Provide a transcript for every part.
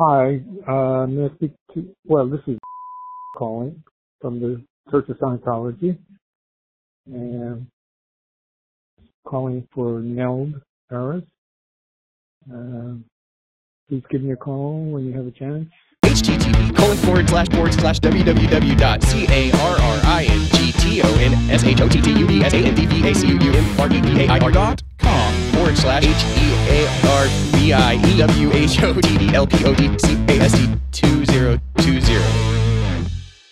Hi, uh, may I speak to, well, this is calling from the Church of Scientology and calling for Neld Harris. Uh, please give me a call when you have a chance. http colon forward slash forward slash www.c-a-r-r-i-n-g-t-o-n-s-h-o-t-t-u-b-s-a-n-d-v-a-c-u-u-m-r-e-d-a-r dot com forward slash h-e-a-r-b-i-e-w-h-o-t-t-c-a-s-t 2020.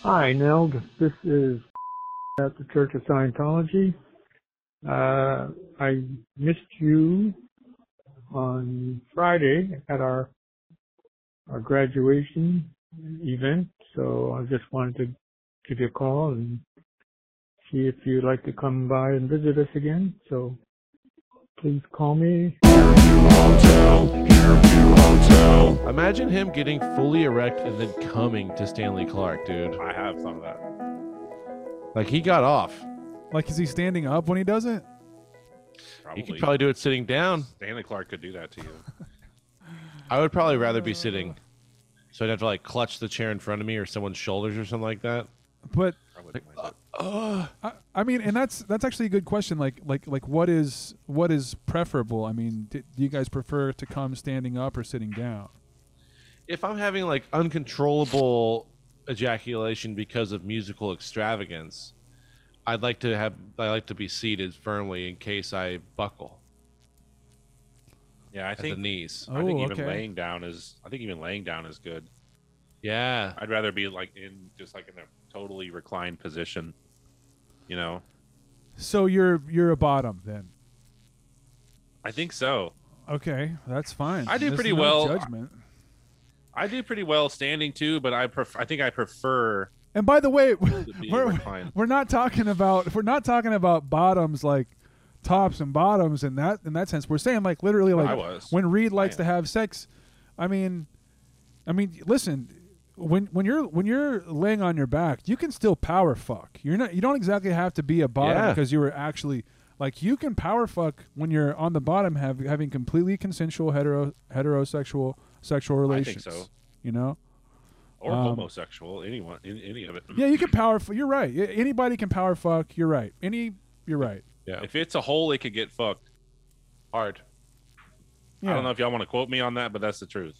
Hi, Neld. This is at the Church of Scientology. Uh, I missed you on Friday at our our graduation event, so I just wanted to give you a call and see if you'd like to come by and visit us again. So please call me. Imagine him getting fully erect and then coming to Stanley Clarke, dude. I have some of that. Like he got off. Like, is he standing up when he does it? Probably. He could probably do it sitting down. Stanley Clarke could do that to you. I would probably rather be sitting. So I'd have to like clutch the chair in front of me or someone's shoulders or something like that. But Probably uh, myself. I, I mean, and that's that's actually a good question. Like, like, like, what is what is preferable? I mean, d- do you guys prefer to come standing up or sitting down? If I'm having like uncontrollable ejaculation because of musical extravagance, I'd like to have I like to be seated firmly in case I buckle yeah, I at the think knees. I think Oh, even okay. laying down is. I think even laying down is good. Yeah. I'd rather be like in just like in a totally reclined position. You know, So you're you're a bottom then. I think so. Okay, that's fine. I do There's pretty no well. Judgment. I do pretty well standing too, but I pref- I think I prefer And by the way, we're reclined. we're not talking about we're not talking about bottoms like tops and bottoms in that in that sense. We're saying like literally like when Reed likes to have sex. I mean, I mean, listen. When when you're when you're laying on your back, you can still power fuck. You're not. You don't exactly have to be a bottom Yeah. because you were actually like you can power fuck when you're on the bottom, have having completely consensual hetero heterosexual sexual I relations. think so. You know. Or Um, homosexual, anyone, in, any of it. Yeah, you can power. F- you're right. Anybody can power fuck. You're right. Any. You're right. Yeah. If it's a hole, it could get fucked. Hard. Yeah. I don't know if y'all want to quote me on that, but that's the truth.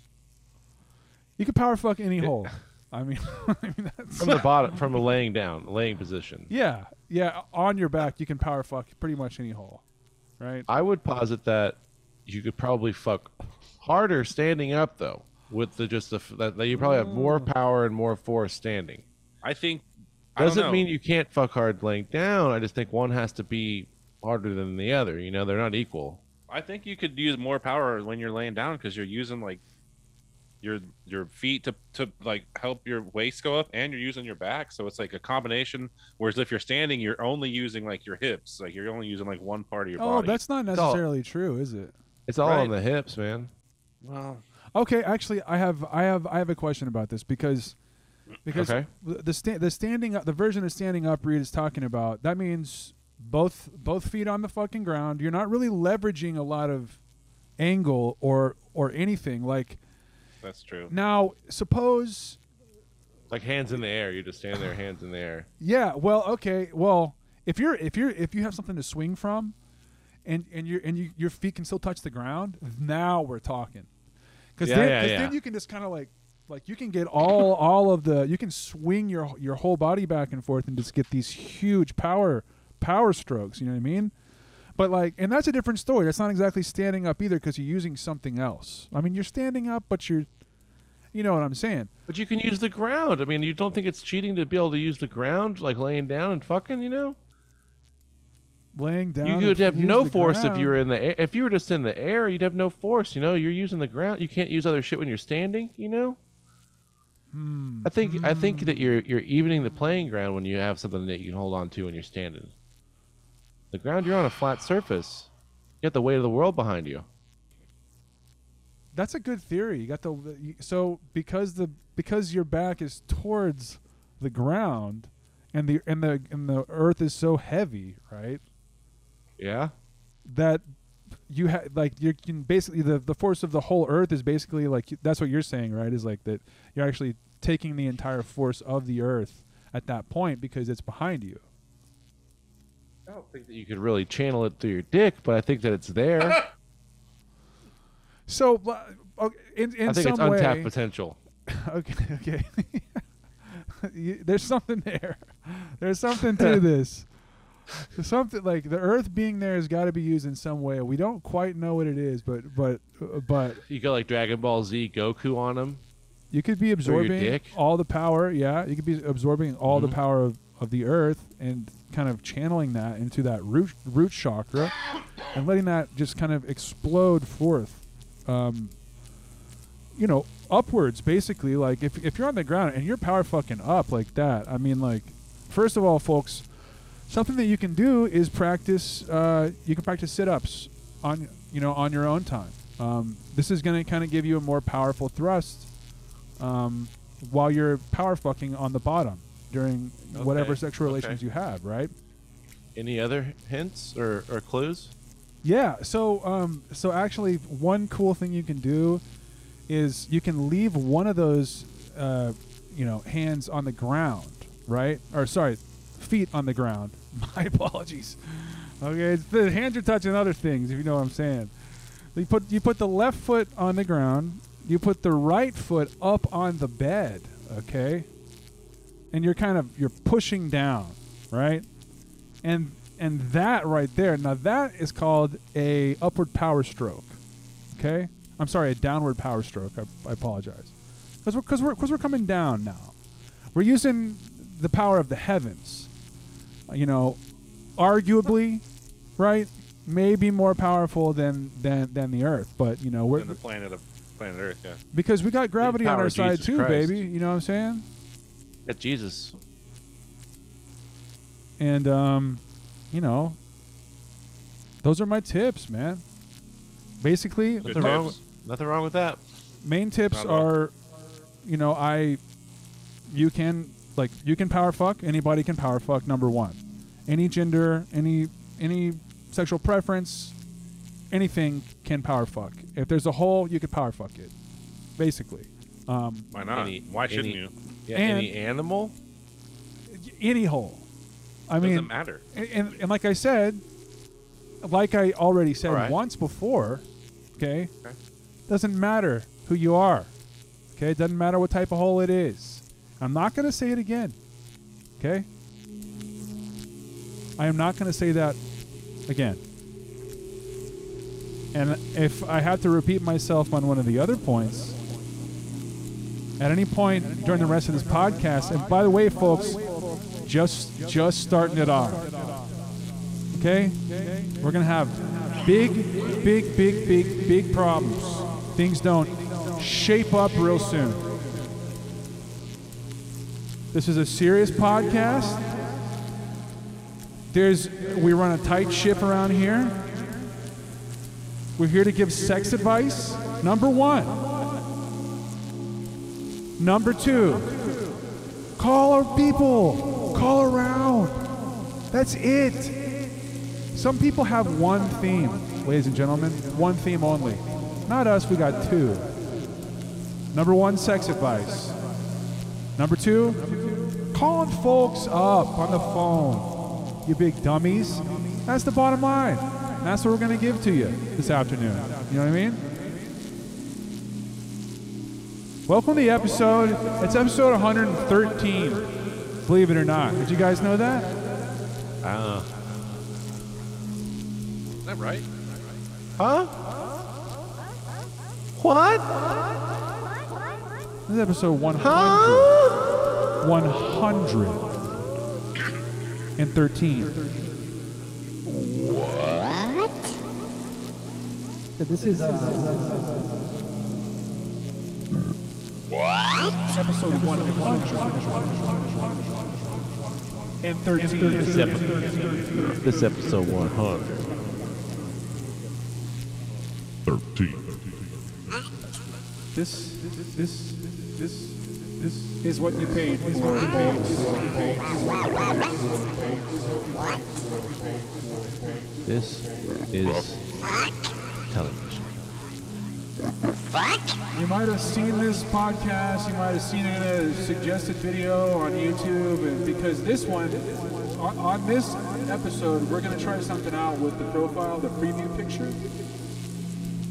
You can power fuck any hole. I mean, I mean that's From the bottom from a laying down, laying position. yeah, yeah. On your back, you can power fuck pretty much any hole, right? I would posit that you could probably fuck harder standing up though, with the just the that, that you probably have more mm. power and more force standing. I think I Doesn't know. mean you can't fuck hard laying down. I just think one has to be harder than the other. You know, they're not equal. I think you could use more power when you're laying down because you're using like your your feet to to like help your waist go up, and you're using your back. So it's like a combination. Whereas if you're standing, you're only using like your hips. Like you're only using like one part of your body. Oh, body. that's not all- necessarily true, is it? It's all Right. on the hips, man. well. Okay, actually, I have, I have, I have a question about this because, because Okay. the the, sta- the standing up, the version of standing up Reed is talking about. That means both both feet on the fucking ground. You're not really leveraging a lot of angle or or anything. Like That's true. now, suppose Like hands in the air. You just stand there, hands in the air. Yeah, well, okay. Well, if you're if you're if you have something to swing from and and you and you, your feet can still touch the ground, now we're talking. Cuz Yeah, then, yeah, yeah. then you can just kind of like like you can get all all of the you can swing your your whole body back and forth and just get these huge power power strokes, you know what I mean? But like and that's a different story. That's not exactly standing up either cuz you're using something else. I mean, you're standing up but you're you know what I'm saying? But you can use the ground. I mean, you don't think it's cheating to be able to use the ground, like laying down and fucking, you know? Laying down. You and could have no force if you were in the air. If you were just in the air, you'd have no force. You know, you're using the ground. You can't use other shit when you're standing. You know. Hmm. I think I think that you're you're evening the playing ground when you have something that you can hold on to when you're standing. The ground, you're on a flat surface. You got the weight of the world behind you. That's a good theory. You got the so because the because your back is towards the ground, and the and the and the earth is so heavy, right? Yeah. That you have like you can basically the the force of the whole Earth is basically like that's what you're saying, right? Is like that you're actually taking the entire force of the Earth at that point because it's behind you. I don't think that you could really channel it through your dick, but I think that it's there. So, uh, okay, in in I think some it's untapped way, potential. okay, okay. You- There's something there. There's something to this. There's something like the Earth being there has got to be used in some way. We don't quite know what it is, but but uh, but You got like Dragon Ball Z Goku on him. you could be your absorbing dick? all the power. Yeah, you could be absorbing all the Mhm. power of, of the Earth and kind of channeling that into that root root chakra and letting that just kind of explode forth. Um, you know, upwards basically. Like if if you're on the ground and you're power fucking up like that, I mean, like first of all, folks, something that you can do is practice. Uh, you can practice sit-ups on you know on your own time. Um, this is going to kind of give you a more powerful thrust um, while you're power fucking on the bottom during whatever Okay, sexual okay. relations you have, right? Any other hints or, or clues? Yeah. So, um, so actually, one cool thing you can do is you can leave one of those, uh, you know, hands on the ground, right? Or sorry, feet on the ground. My apologies. Okay, the hands are touching other things, if you know what I'm saying. You put you put the left foot on the ground. You put the right foot up on the bed. Okay, and you're kind of you're pushing down, right? and and that right there now that is called a upward power stroke okay i'm sorry a downward power stroke i, I apologize because we're because we're, 'cause we're coming down now we're using the power of the heavens you know arguably right maybe more powerful than than than the earth but you know we're in the planet of planet Earth. Yeah. because we got gravity on our of side too Christ. baby you know what i'm saying At Jesus. and um, you know, those are my tips, man. Basically, Good Nothing wrong, with, nothing wrong with that. main tips Not at all. are, you know, I, you can like you can power fuck. Anybody can power fuck. Number one, any gender, any any sexual preference, anything can power fuck. If there's a hole, you can power fuck it. Basically, um, Why not? Any- Why shouldn't any- you? Yeah, And- any animal? any hole. I Doesn't mean, matter. and, and, and like I said, like I already said right. once before, okay, Okay. doesn't matter who you are, okay, it doesn't matter what type of hole it is. I'm not going to say it again, okay. I am not going to say that again. And if I have to repeat myself on one of the other points, at any point during the rest of this podcast, and by the way, folks, just just starting it off. Okay? We're gonna have big, big, big, big, big problems. Things don't shape up real soon. This is a serious podcast. There's we run a tight ship around here. We're here to give sex advice. Number one. Number two. Call our people. Call around. That's it. Some people have one theme, ladies and gentlemen. One theme only. Not us, we got two. Number one, sex advice. Number two, calling folks up on the phone. You big dummies. That's the bottom line. That's what we're going to give to you this afternoon. You know what I mean? Welcome to the episode. It's episode 113. Believe it or not. Did you guys know that? Uh, Is that right? huh? What? This is episode 100. Huh? 113. This is uh, Episode 113. This episode, this episode 100. 13. This, this, this, this is what you paid. Is what you paid. This is television. You might have seen this podcast. You might have seen it in a suggested video on YouTube, and because this one, on, on this episode, we're gonna try something out with the profile, the preview picture.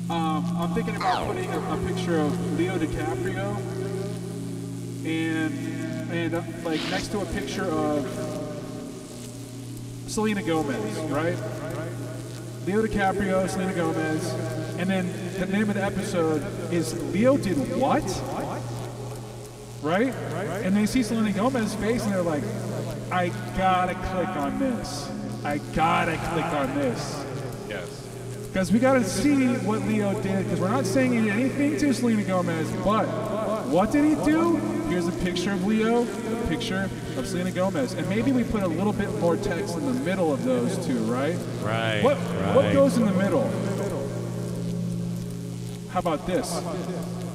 Um, I'm thinking about putting a, a picture of Leo DiCaprio, and and uh, like next to a picture of Selena Gomez, right? Leo DiCaprio, Selena Gomez, and then the name of the episode is Leo did what? Right? And they see Selena Gomez's face and they're like, I gotta click on this. I gotta click on this. Yes. Because we gotta see what Leo did, because we're not saying anything to Selena Gomez, but what did he do? Here's a picture of Leo, a picture of Selena Gomez. And maybe we put a little bit more text in the middle of those two, right? Right. What what goes in the middle? How about this?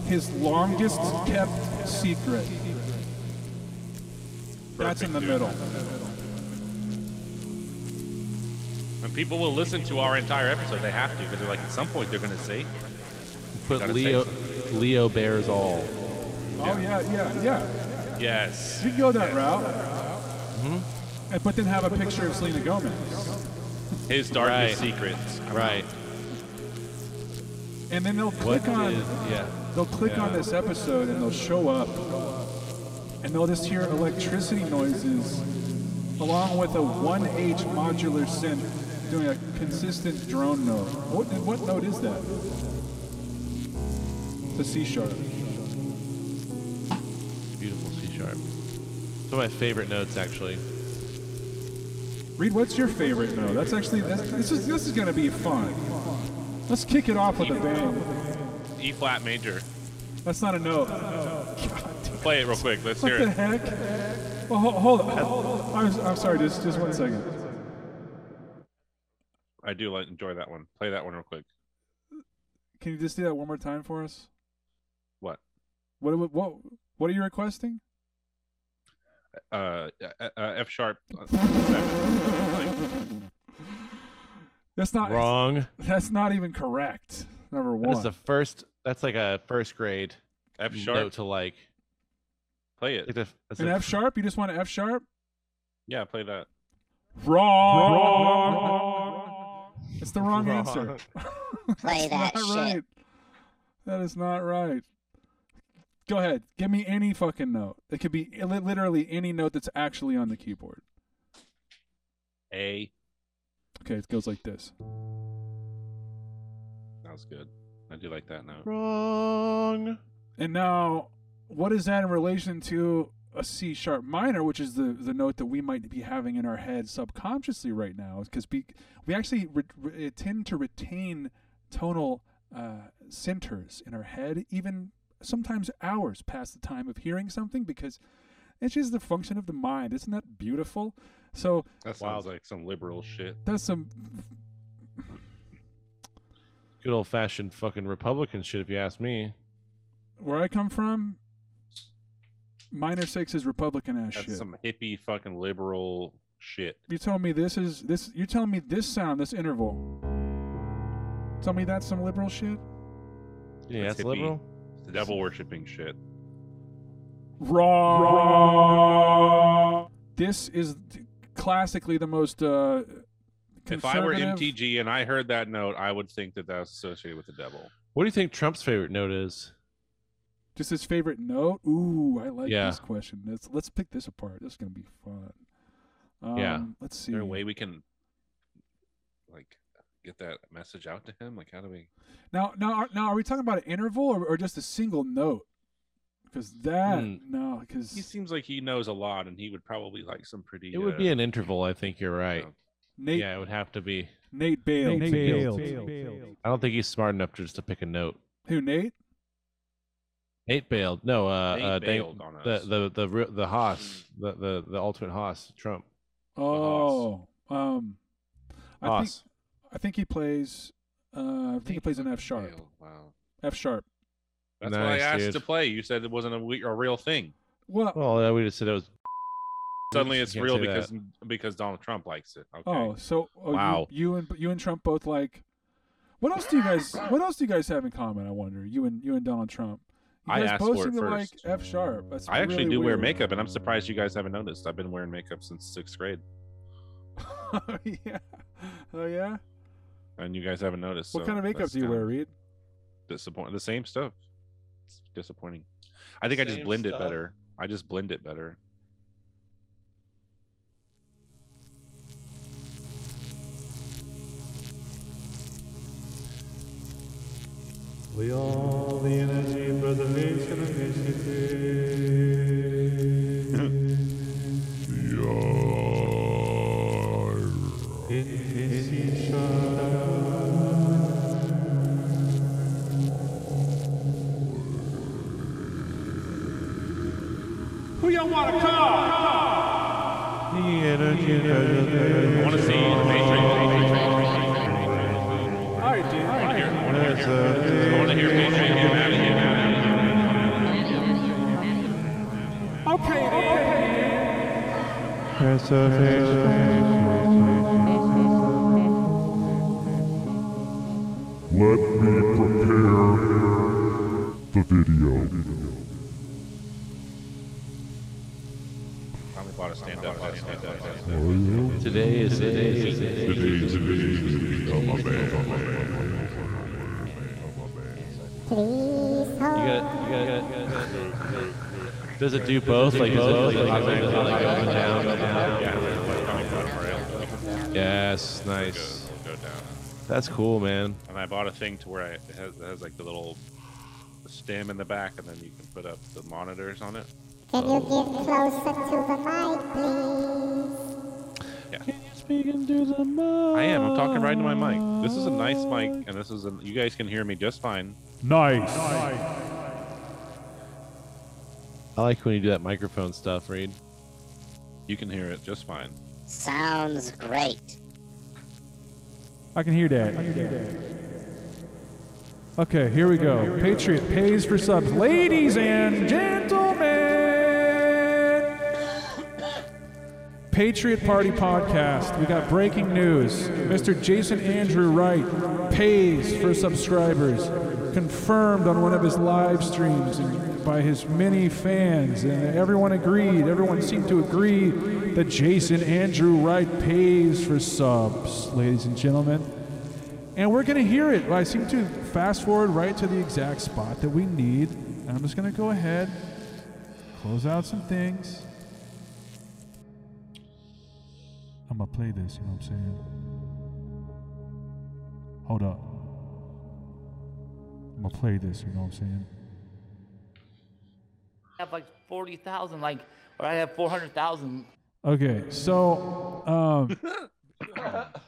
His longest kept secret. That's in the dude. middle. And people will listen to our entire episode. They have to because they're like, at some point they're going to say, Put Gotta Leo say Leo bears all. Oh yeah, yeah, yeah. yes. You can go that route. Mm-hmm. And- But then have a picture of Selena Gomez. His darkest Right. secrets. Right. And then they'll What click on is- yeah. they'll click on this episode and they'll show up. And they'll just hear electricity noises along with a 1H modular synth doing a consistent drone note. What, what note is that? A C sharp. Beautiful C sharp. It's one of my favorite notes, actually. Reed, what's your favorite note? That's actually that's, this is this is gonna be fun. Let's kick it off with a bang. E flat major. That's not a note. Play it real quick. Let's What hear the it. heck? Well, hold, hold on. I'm, I'm sorry, just just one second. I do like enjoy that one. Play that one real quick. Can you just do that one more time for us? What? What what what are you requesting? Uh, uh, uh, F sharp. That's not Wrong. That's not even correct. Number That's one. the first. That's like a first grade F note sharp. to like. Play like it. the- that's An F sharp? You just want an F sharp? Yeah, play that. Wrong. wrong. It's the wrong, Wrong. answer. Play That's that not shit. right. That is not right. Go ahead. Give me any fucking note. It could be literally any note that's actually on the keyboard. A. Okay, it goes like this. That was good. I do like that note. Wrong. And now, what is that in relation to a C sharp minor, which is the, the note that we might be having in our head subconsciously right now? Because we, we actually re- re- tend to retain tonal uh, centers in our head, even sometimes hours past the time of hearing something, because it's just the function of the mind. Isn't that beautiful? So That sounds like some liberal shit. that's some. Good old fashioned fucking Republican shit, if you ask me. Where I come from, minor six is Republican ass That's shit. some hippie fucking liberal shit. You told me this is this. You telling me this sound, this interval. Tell me that's some liberal shit. Yeah, That's that's, liberal. It's the devil worshipping shit. Wrong. This is th- classically the most uh, If I were MTG and I heard that note, I would think that that's associated with the devil. What do you think Trump's favorite note is? just his favorite note. Ooh, I like Yeah. this question. Let's let's pick this apart. This is gonna be fun. Um, Yeah. Let's Is see. there a way we can like get that message out to him? Like, how do we? Now, now, are, now, are we talking about an interval or, or just a single note? Because that Hmm. no, because He seems like he knows a lot, and he would probably like some pretty. It would uh, be an interval. I think you're right. know, Nate Yeah, it would have to be. Nate Bale. Nate Bale. I don't think he's smart enough to just to pick a note. Who Nate? Nate bailed. No, uh, Nate uh, Dan- bailed on the us. the the re- the Haas, the the the ultimate Haas, Trump. Oh, um, I think Haas. I think he plays. Uh, I think he plays an F sharp. Fail. Wow. F sharp. That's why I asked dude. to play. You said it wasn't a, a real thing. Well, Well, uh, we just said it was. Suddenly, it's real say that. because because Donald Trump likes it. Okay. oh, so oh, you- Wow. you, and you and Trump both like. What else do you guys? What else do you guys have in common? I wonder. You and you and Donald Trump. You I asked both for seem it to like first. F sharp. That's I actually really do wear makeup, and I'm surprised you guys haven't noticed. I've been wearing makeup since sixth grade, oh yeah. Oh yeah. and you guys haven't noticed. What so kind of makeup do you wear, Reed? Disappointing. The same stuff. It's disappointing. I think I just Same blend it better. I just blend it better. We all the energy, brother, Who want to call? The energy, I want to see the Patriot. I did. I want to hear Patriot get mad at you. Okay, Let me prepare the video. Today is the day. Today's the day to become a man. You got, you got, you got, does it do both? Like, is it like, automatically like up and down, up and down? Yes, nice. Go down. That's cool, man. And I bought a thing to where I, it, has, it has like the little stem in the back, and then you can put up the monitors on it. Can you get closer to the mic, please? Speaking to the mic. I am. I'm talking right into my mic. This is a nice mic, and this is a, you guys can hear me just fine. Nice. I like when you do that microphone stuff, Reed. You can hear it just fine. Sounds great. I can hear that. Okay, here we go. Patriot pays for subs. Ladies and gentlemen, Patriot Party Podcast. We got breaking news. Mr. Jason Andrew Wright pays for subscribers. Confirmed on one of his live streams by his many fans. And everyone agreed, everyone seemed to agree that Jason Andrew Wright pays for subs, ladies and gentlemen. And we're going to hear it. I seem to fast forward right to the exact spot that we need. And I'm just going to go ahead, close out some things. I'm to play this, you know what I'm saying? Hold up. I'm to play this, you know what I'm saying? I have like 40,000, like, or I have 400,000. Okay, so um,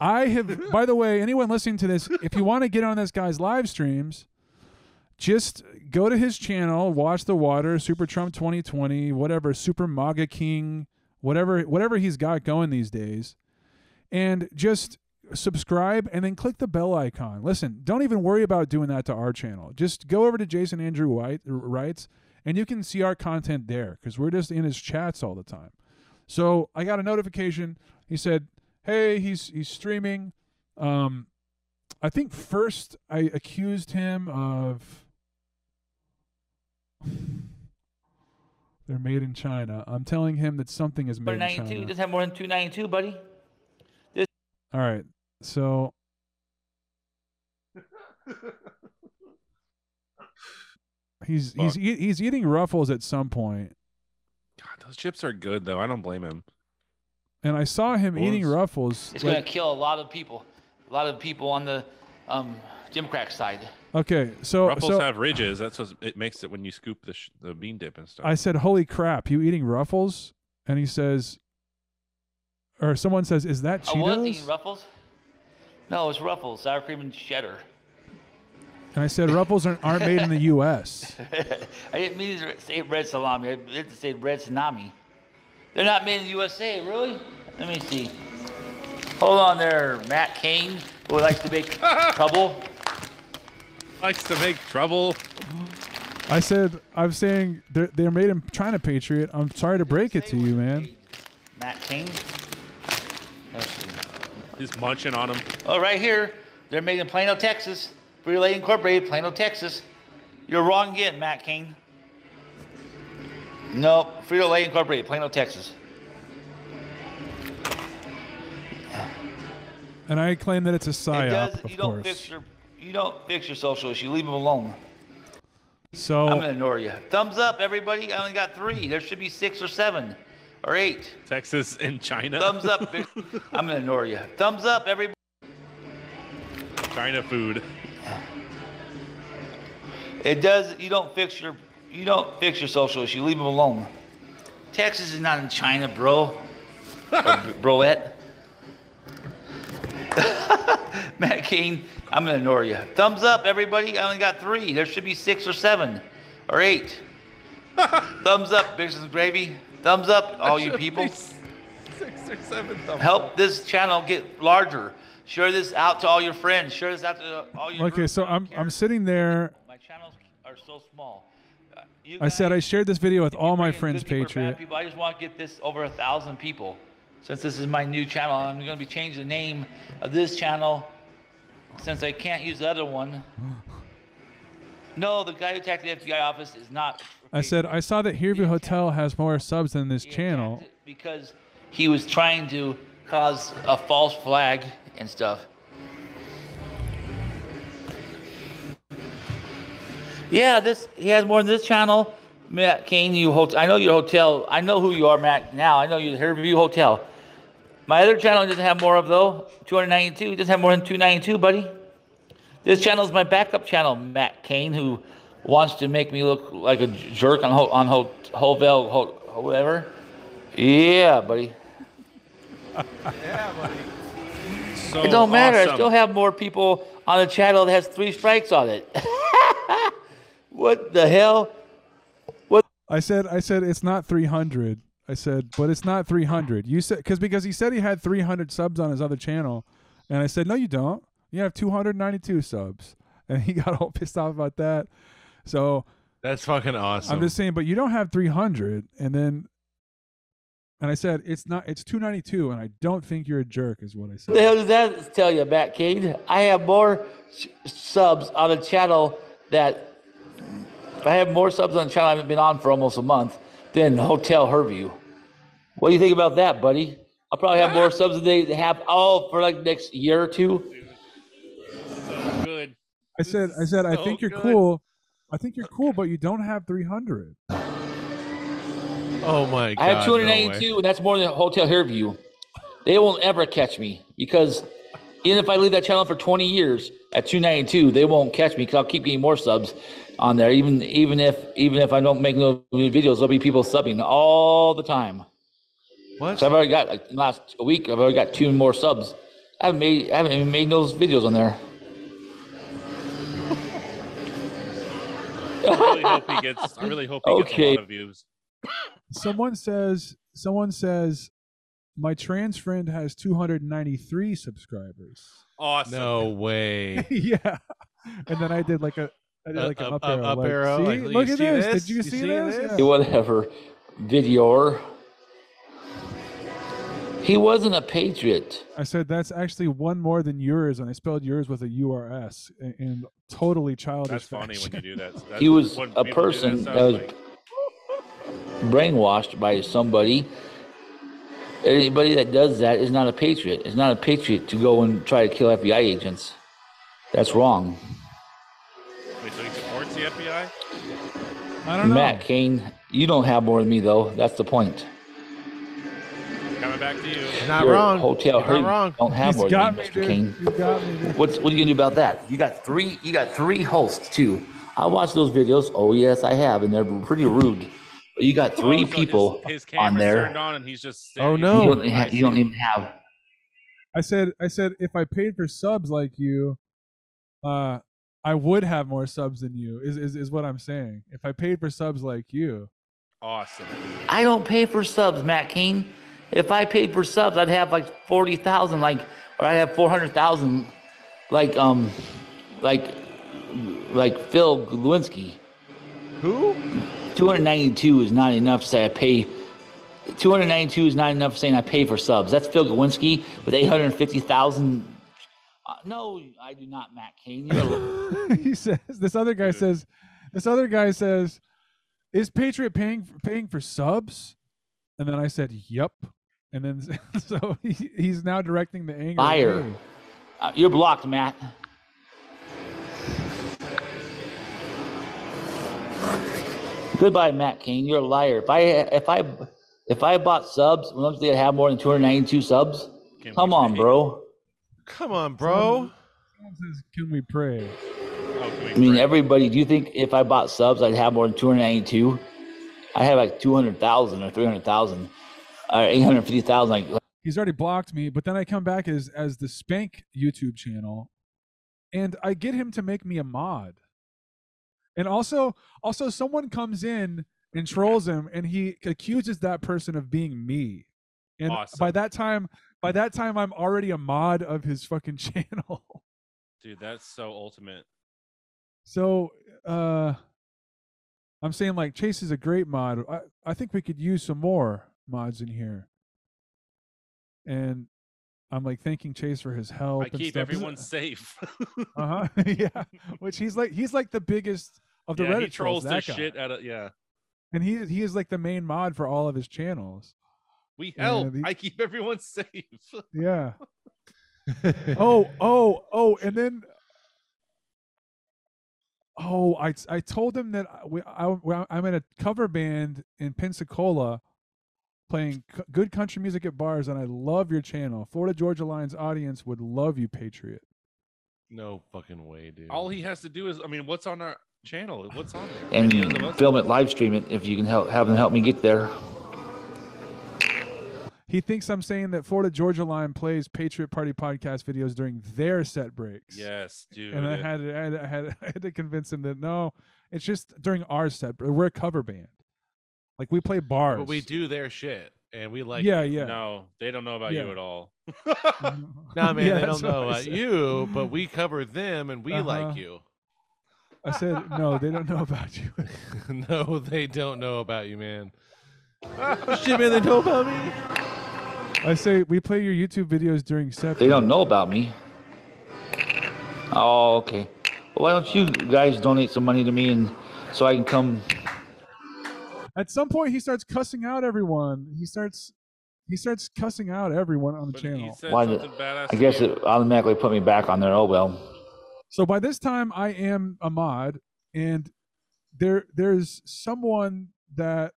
I have. By the way, anyone listening to this, if you want to get on this guy's live streams, just go to his channel, watch the water, Super Trump 2020, whatever, Super MAGA King, whatever, whatever he's got going these days, and just subscribe and then click the bell icon. Listen, don't even worry about doing that to our channel. Just go over to Jason Andrew White writes, and you can see our content there because we're just in his chats all the time. So I got a notification. He said, "Hey, he's he's streaming." Um, I think first I accused him of they're made in China. I'm telling him that something is made in 292. China. Doesn't have more than 292, buddy. This- All right, so he's he's Fuck. eat, he's eating Ruffles at some point, God, those chips are good though. I don't blame him. and I saw him eating Ruffles. It's like- going to kill a lot of people. A lot of people on the um, Democrat side. Okay, so Ruffles so have ridges. That's what it makes it when you scoop the sh- the bean dip and stuff. I said, "Holy crap, you eating Ruffles?" And he says, or someone says, "Is that I was Cheetos?" eating Ruffles. No, it's Ruffles, sour cream and cheddar. And I said, "Ruffles aren't, aren't made in the U.S." I didn't mean to say red salami. I meant to say red tsunami. They're not made in the USA, really? Let me see. Hold on there, Matt Kane, who likes to make trouble. Likes to make trouble. I said, "I'm saying they're they're made in China, Patriot. I'm sorry to break it to you, man." Matt King? Let's. He's munching on them. Oh, right here. They're made in Plano, Texas. Frito Lay Incorporated, Plano, Texas. You're wrong again, Matt King. No, Frito Lay Incorporated, Plano, Texas. And I claim that it's a It psyop, does. of You don't course. fix your. You don't fix your socials. You leave them alone. So I'm gonna ignore you. Thumbs up, everybody. I only got three. There should be six or seven, or eight. Texas and China. Thumbs up. I'm gonna ignore you. Thumbs up, everybody. China food. It does. You don't fix your. You don't fix your socials. You leave them alone. Texas is not in China, bro. Or broette. Matt King, I'm gonna ignore you. Thumbs up, everybody. I only got three. There should be six or seven, or eight. Thumbs up, Bisons Gravy. Thumbs up, all you people. Six or seven thumbs Help this channel get larger. Share this out to all your friends. Share this out to all your. okay, groups. so I don't I'm. I'm sitting there. My channels are so small. Uh, you I said I shared this video with all my friends, good people or bad Patriot. People, I just want to get this over a thousand people. Since this is my new channel, I'm going to be changing the name of this channel. Since I can't use the other one. No, the guy who attacked the FBI office is not. I said I saw that Hervey Hotel has more subs than this channel. because he was trying to cause a false flag and stuff. Yeah, this he has more than this channel. Matt Kane, you hotel. I know your hotel. I know who you are, Matt. Now I know you. Herview Hotel. My other channel doesn't have more of though. 292. It doesn't have more than 292, buddy. This channel is my backup channel, Matt Kane, who wants to make me look like a jerk on Ho- on Ho- Hovel, Ho- whatever. Yeah, buddy. Yeah, buddy. So It don't matter. I still have more people on the channel that has three strikes on it. what the hell? What? I said I said it's not 300. I said, but it's not 300. You said because because he said he had 300 subs on his other channel, and I said no, you don't. You have 292 subs, and he got all pissed off about that. So That's fucking awesome. I'm just saying, but you don't have 300, and then. And I said it's not. It's 292, and I don't think you're a jerk, is what I What said. the hell does that tell you, Matt Cade? I have more s- subs on a channel that I have more subs on a channel I haven't been on for almost a month than Hotel Herview. What do you think about that, buddy? I'll probably have more subs than they have all for like next year or two. good. I said I said I so think you're good. cool. I think you're cool, but you don't have 300. oh my god. I have no 292, and that's more than Hotel Hairview. They won't ever catch me because even if I leave that channel for 20 years at 292, they won't catch me because I'll keep getting more subs on there. Even even if even if I don't make no new videos, there'll be people subbing all the time. What? So I've already got like in the last week. I've already got two more subs. I haven't made I haven't even made those videos on there. I really hope he gets. I really hope he gets a Okay. lot of views. Someone says someone says my trans friend has 293 subscribers. Awesome. No way. yeah. And then I did like a I did Uh, like an up- up, up- arrow. up like, arrow, See? like, Look at this. this? Did you, You see, see this? this? Yeah. Whatever, videor. He wasn't a patriot. I said that's actually one more than yours, and I spelled yours with a U R S URS in, in totally childish. That's funny when you do that. That's He was a person that that was like- brainwashed by somebody. Anybody that does that is not a patriot. It's not a patriot to go and try to kill FBI agents. That's wrong. Wait, so he supports the FBI? I don't know. Matt Kane, you don't have more than me though. That's the point. Coming back to you. Not Your wrong. Hotel You're not wrong. don't have He's more got than me, me, Mr. dude. King. You got me. dude. What's what are you gonna do about that? You got three. You got three hosts too. I watched those videos. Oh yes, I have, and they're pretty rude. But you got three Oh, so people His, his on there. turned on and he's just. Oh, no. You don't, ha- you don't even have. I said I said if I paid for subs like you, uh, I would have more subs than you. Is is is what I'm saying. If I paid for subs like you, Awesome. I don't pay for subs, Matt King. If I paid for subs, I'd have like forty thousand, like, or I'd have four hundred thousand, like, um, like, like Phil Lewinsky. Who? Two hundred ninety-two is not enough to say I pay. Two hundred ninety-two is not enough saying I pay for subs. That's Phil Lewinsky with eight hundred fifty thousand No, I do not, Matt. You're he says this other guy says this other guy says is patriot paying paying for subs and then i said yep and then so he, he's now directing the anger at Liar. uh, you're blocked, Matt. Goodbye, Matt King. You're a liar. If I if I if I bought subs, when they have more than 292 subs, Can't come on, bro. Come on, bro. Someone says can we pray Oh, can we I mean, pray? everybody. Do you think if I bought subs, I'd have more than 292? I have like 200,000 or 300,000 or 850,000. Like he's already blocked me but then i come back as as the spank youtube channel and i get him to make me a mod. And also also someone comes in and trolls him and he accuses that person of being me. And by that time by that time i'm already a mod of his fucking channel. Dude, that's so ultimate. so uh i'm saying like chase is a great mod. I i think we could use some more mods in here and i'm like thanking chase for his help I and keep stuff. Everyone safe. Uh huh. yeah. Which he's like he's like the biggest of the yeah, Reddit he trolls the that guy. shit out of yeah. and he he is like the main mod for all of his channels. We help. the- I keep everyone safe. Yeah. oh oh oh, and then oh I I told him that we, I well, I'm in a cover band in Pensacola. Playing c- good country music at bars, and I love your channel. Florida Georgia Line's audience would love you, Patriot. No fucking way, dude. All he has to do is, I mean, what's on our channel? What's on there? and Videos of film it, live stream it if you can help have them help me get there. He thinks I'm saying that Florida Georgia Line plays Patriot Party podcast videos during their set breaks. Yes, dude. And I had, to, I, had, I, had, I had to convince him that no, it's just during our set. br- We're a cover band. Like we play bars. But we do their shit, and we like. yeah, yeah. No, they don't know about Yeah. you at all. No, man, Yeah, they don't know about you, but we cover them, and we Uh-huh. like you. I said no, they don't know about you. no, they don't know about you, man. shit, man, they know about me. I say we play your YouTube videos during set. They don't know about me. Oh, okay. Well, why don't you guys donate some money to me and so I can come? At some point, he starts cussing out everyone. He starts, he starts cussing out everyone on the But he channel. said Why did- I guess it automatically put me back on there. Oh well. So by this time, I am a mod, and there there's someone that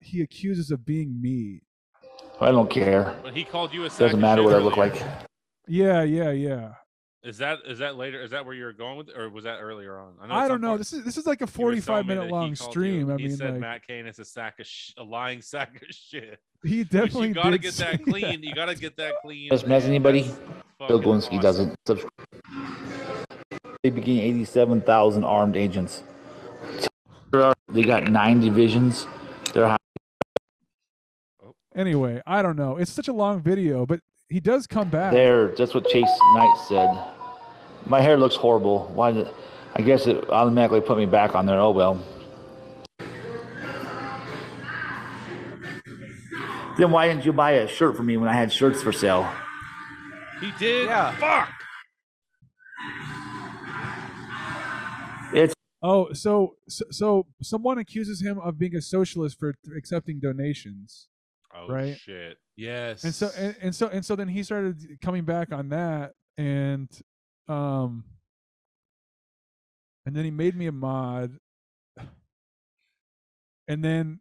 he accuses of being me. I don't care. But he called you a sack Doesn't matter shit what I look like. Yeah, yeah, yeah. Is that is that later? Is that where you were going with, it, or was that earlier on? know I don't know. point This is this is like a 45 telling me that minute long stream. you- I he mean, said like Matt Cain is a sack of sh- a lying sack of shit. he Which definitely you gotta get that clean. You gotta get that clean. Just mess anybody? That's Bill fucking awesome. doesn't. Subscribe. They begin 87,000 armed agents. They got nine divisions. They're high. Oh. Anyway, I don't know. It's such a long video, but he does come back. there. That's what Chase Knight said. My hair looks horrible. Why? Did, I guess it automatically put me back on there. Oh well. Then why didn't you buy a shirt for me when I had shirts for sale? He did. Yeah. Fuck. It's Oh, so, so so someone accuses him of being a socialist for accepting donations. Oh Right. shit. Yes. and so and, and so and so then he started coming back on that and um and then he made me a mod and then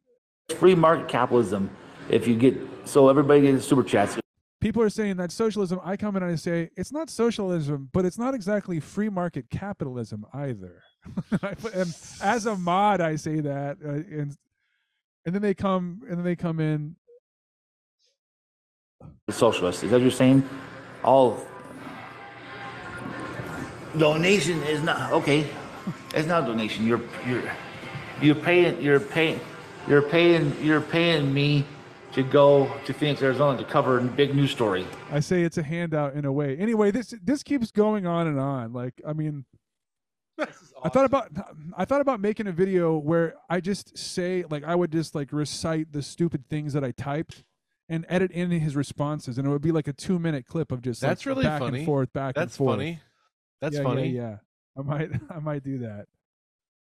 free market capitalism. If you get so everybody gets super chats. people are saying that socialism i come in and i say it's not socialism but it's not exactly free market capitalism either and as a mod i say that uh, and and then they come and then they come in socialist. Is that what you're saying? All donation is not okay. It's not a donation. You're you're you're paying you're paying you're paying you're paying me to go to Phoenix, Arizona to cover a big news story. I say it's a handout in a way. Anyway, this this keeps going on and on. Like, I mean, I thought about I thought about making a video where I just say like I would just like recite the stupid things that I typed, and edit in his responses, and it would be like a two minute clip of just like, That's really back funny. and forth, back and forth. That's funny. That's yeah, funny. Yeah, yeah, I might, I might do that,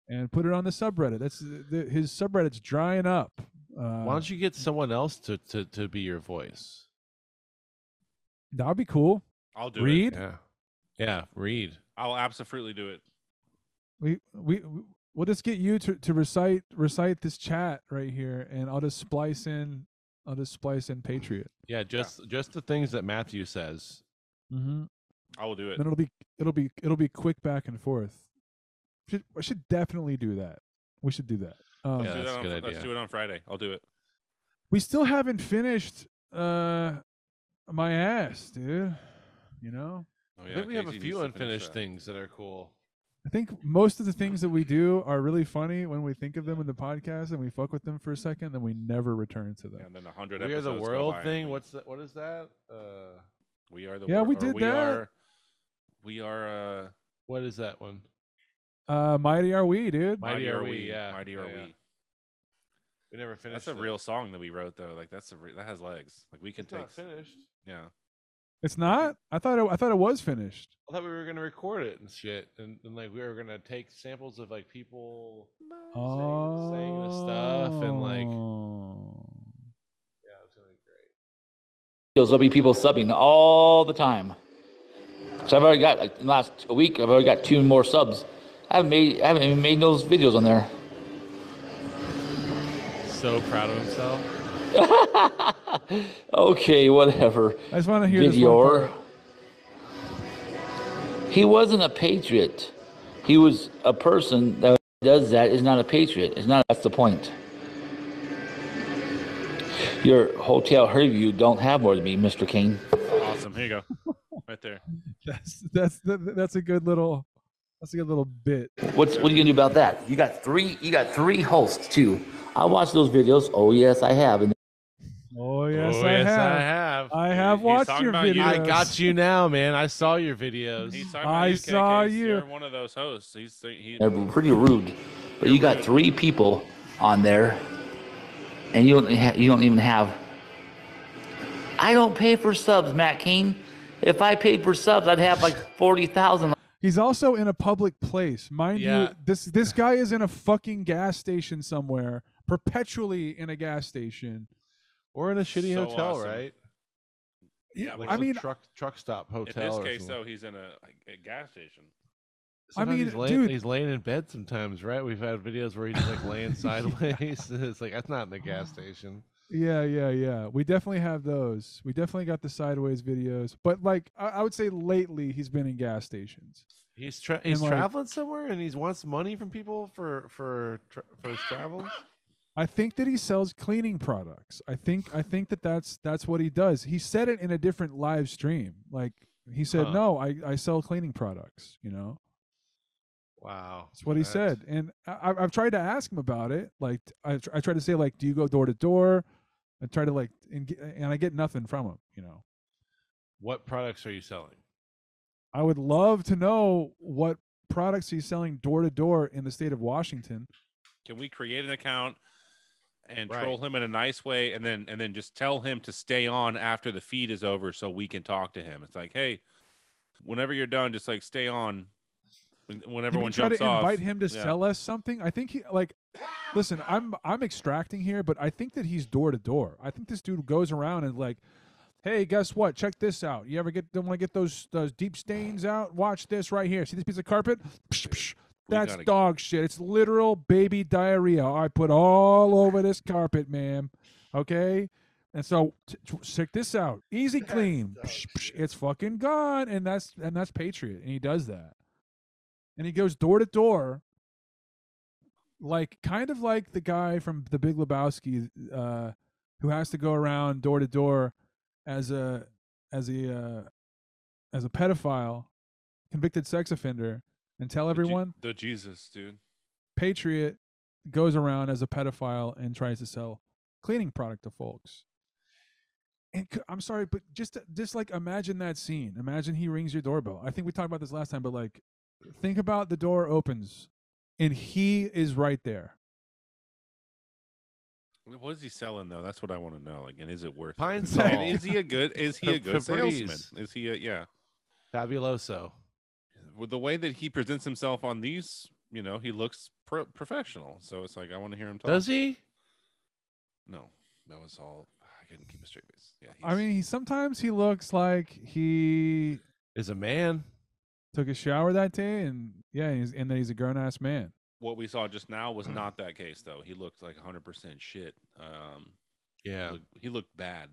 and put it on the subreddit. That's the, his subreddit's drying up. Uh, Why don't you get someone else to, to, to be your voice? That'd be cool. I'll do Read. it. Yeah. Yeah, read. I'll absolutely do it. We we we- we'll just get you to, to recite recite this chat right here, and I'll just splice in. I'll just splice in Patriot. Yeah, just just the things that Matthew says. Mm-hmm. I will do it. Then it'll be it'll be it'll be quick back and forth. Should, I should definitely do that. We should do that. Um, Let's, Yeah, do that's that a on, good let's idea. do it on Friday. I'll do it. we still haven't finished uh my ass, dude. You know, Oh, I think we have a few needs to finish unfinished things that are cool. I think most of the things that we do are really funny when we think of them in the podcast and we fuck with them for a second, then we never return to them. And then a hundred We are the world thing. What's that? What is that? Uh, We are the Yeah, wor- we or did we that. Are, we are uh, what is that one? Uh, mighty are we, dude? Mighty Are We, yeah, Mighty yeah, are yeah. we. We never finished. That's a it. real song that we wrote though. Like that's a re- that has legs. Like we can It's take. not finished. Yeah. It's not. I thought it, I thought it was finished. I thought we were gonna record it and shit, and, and like we were gonna take samples of like people saying, saying the stuff and like Oh. yeah, it's gonna be great. There'll be people subbing all the time. So I've already got like in the last week. I've already got two more subs. I haven't made I haven't even made those videos on there. So proud of himself. Okay, whatever. I just want to hear this one He wasn't a patriot. He was a person that does that is not a patriot. It's not. That's the point. Your hotel review don't have more than me, Mr. King. Awesome. Here you go. Right there. That's that's that's a good little that's a good little bit. What's what are you gonna do about that? You got three. You got three hosts too. I watched those videos. Oh yes, I have. And Oh yes, oh, I, yes, have. I have. I have he's watched your about you. videos. I got you now, man. I saw your videos. I you, saw KK. you. You're one of those hosts. He's he. they're pretty rude. But you got three people on there, and you don't ha- you don't even have. I don't pay for subs, Matt King. If I paid for subs, I'd have like forty thousand. He's also in a public place, mind Yeah. you. This this guy is in a fucking gas station somewhere, perpetually in a gas station. Or in a shitty So hotel, awesome. right? Yeah, Like I mean, truck truck stop hotel. in this case, something. though, he's in a, a gas station. I mean, he's laying, dude- he's laying in bed sometimes, right? We've had videos where he's like laying sideways. it's like that's not in the gas station. Yeah, yeah, yeah. We definitely have those. We definitely got the sideways videos, but like I, I would say lately he's been in gas stations. He's tra- he's like- traveling somewhere and he wants money from people for for tra- for his travels. I think that he sells cleaning products. I think I think that that's that's what he does. He said it in a different live stream. Like he said, Huh. "No, I I sell cleaning products." You know, Wow, that's what he said. And I, I've- I've tried to ask him about it. Like I I tried to say like, "Do you go door to door?" I try to like and, get, and I get nothing from him. You know, What products are you selling? I would love to know what products he's selling door to door in the state of Washington. Can we create an account and Right. troll him in a nice way, and then and then just tell him to stay on after the feed is over, so we can talk to him? It's like, hey, whenever you're done, just like stay on. When, when everyone try jumps to off, invite him to Yeah. sell us something? I think he like. Listen, I'm I'm extracting here, but I think that he's door to door. I think this dude goes around and like, hey, guess what? Check this out. You ever get them want to get those those deep stains out? Watch this right here. See this piece of carpet? Psh, psh. We That's gotta- dog shit. It's literal baby diarrhea. I put all over this carpet, ma'am. Okay. And so t- t- check this out. Easy clean. Psh, psh, it's fucking gone. And that's and that's Patriot. And he does that. And he goes door to door. Like kind of like the guy from the Big Lebowski, uh, who has to go around door to door as a as a uh, as a pedophile, convicted sex offender, and tell The Je- everyone the Jesus, dude. Patriot goes around as a pedophile and tries to sell cleaning product to folks. And c- I'm sorry, but just just like imagine that scene. Imagine he rings your doorbell. I think we talked about this last time, but like think about the door opens and he is right there. What is he selling though? That's what I want to know. Like, and is it worth? Pine it? Sol. Is he a good? Is he a good salesman? Is he a yeah? Fabuloso. With the way that he presents himself on these, you know, he looks pro- professional. So it's like I want to hear him talk. Does he? No, that was all. I couldn't keep a straight face. Yeah, I mean, he sometimes he looks like he Is a man. took a shower that day, and yeah, he's, and that he's a grown ass man. what we saw just now was not that case though. He looked like 100% shit. Um, Yeah. he looked, he looked bad,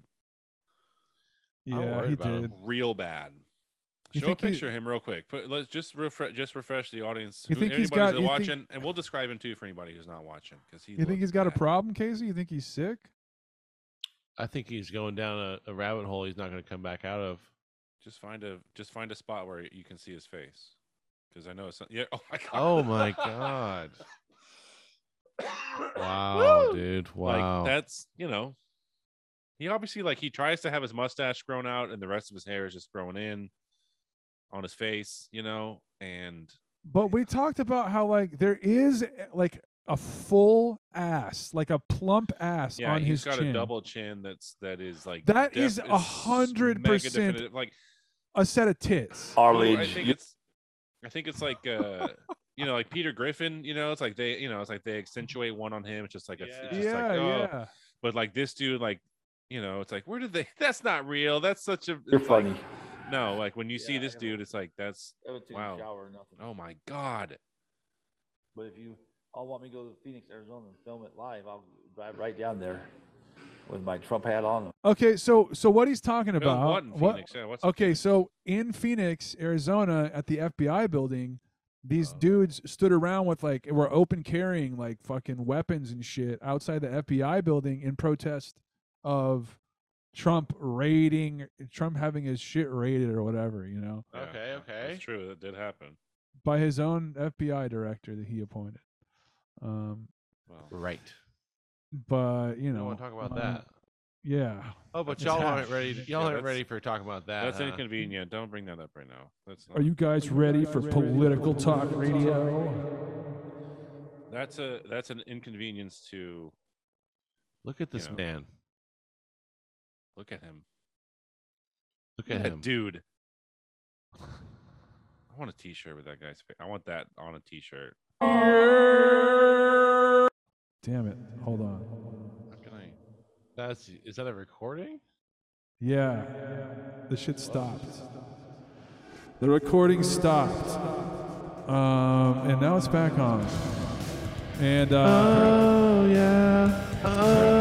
Yeah, he about him. did. real bad. You Show a think he- picture of him real quick. Put, let's just refresh, just refresh the audience. You who- think he's anybody got- who's you watching, think- and we'll describe him too for anybody who's not watching because he. You think he's got a problem, Casey? You think he's sick? I think he's going down a, a rabbit hole he's not going to come back out of. Just find a just find a spot where you can see his face, because I know it's yeah. Oh my god. Oh my god. Wow, Woo! dude. Wow. Like that's you know, he obviously like he tries to have his mustache grown out and the rest of his hair is just growing in on his face, you know, and But we talked about how like there is like a full ass, like a plump ass yeah, on he's his got chin. a double chin that's that is like That def- is a hundred percent like a set of tits. I think it's I think it's like uh you know like Peter Griffin, you know, it's like they you know it's like they accentuate one on him. It's just like a, it's just yeah, like oh. yeah. but like this dude like you know it's like where did they that's not real that's such a You're it's like- funny. No like when you see this dude it's like that's I haven't taken Wow. a shower or nothing. oh my god But if you all want me to go to Phoenix, Arizona and film it live, I'll drive right down there with my Trump hat on. Okay, so so what he's talking Build about? what in what- Phoenix? Yeah, what's okay, Phoenix? so in Phoenix, Arizona, at the FBI building, these Oh. dudes stood around with like were open carrying like fucking weapons and shit outside the FBI building in protest of Trump raiding, Trump having his shit raided or whatever, you know, Yeah, Okay, okay. that's true that did happen by his own FBI director that he appointed. Um, well right. but you You know, don't want to talk about um, that. Yeah. Oh, but y'all aren't ready. To, y'all Yeah, aren't ready for talking about that. that's huh? inconvenient don't bring that up right now that's not, Are you guys ready for political talk radio? that's a that's an inconvenience to Look at this you know. man. Look at him Look Look at that him. dude I want a t-shirt with that guy's face I want that on a t-shirt Damn it. Hold on. how can I That's is that a recording? Yeah. The shit stopped. The recording stopped. Um, and now it's back on. And uh, Oh yeah. Oh yeah.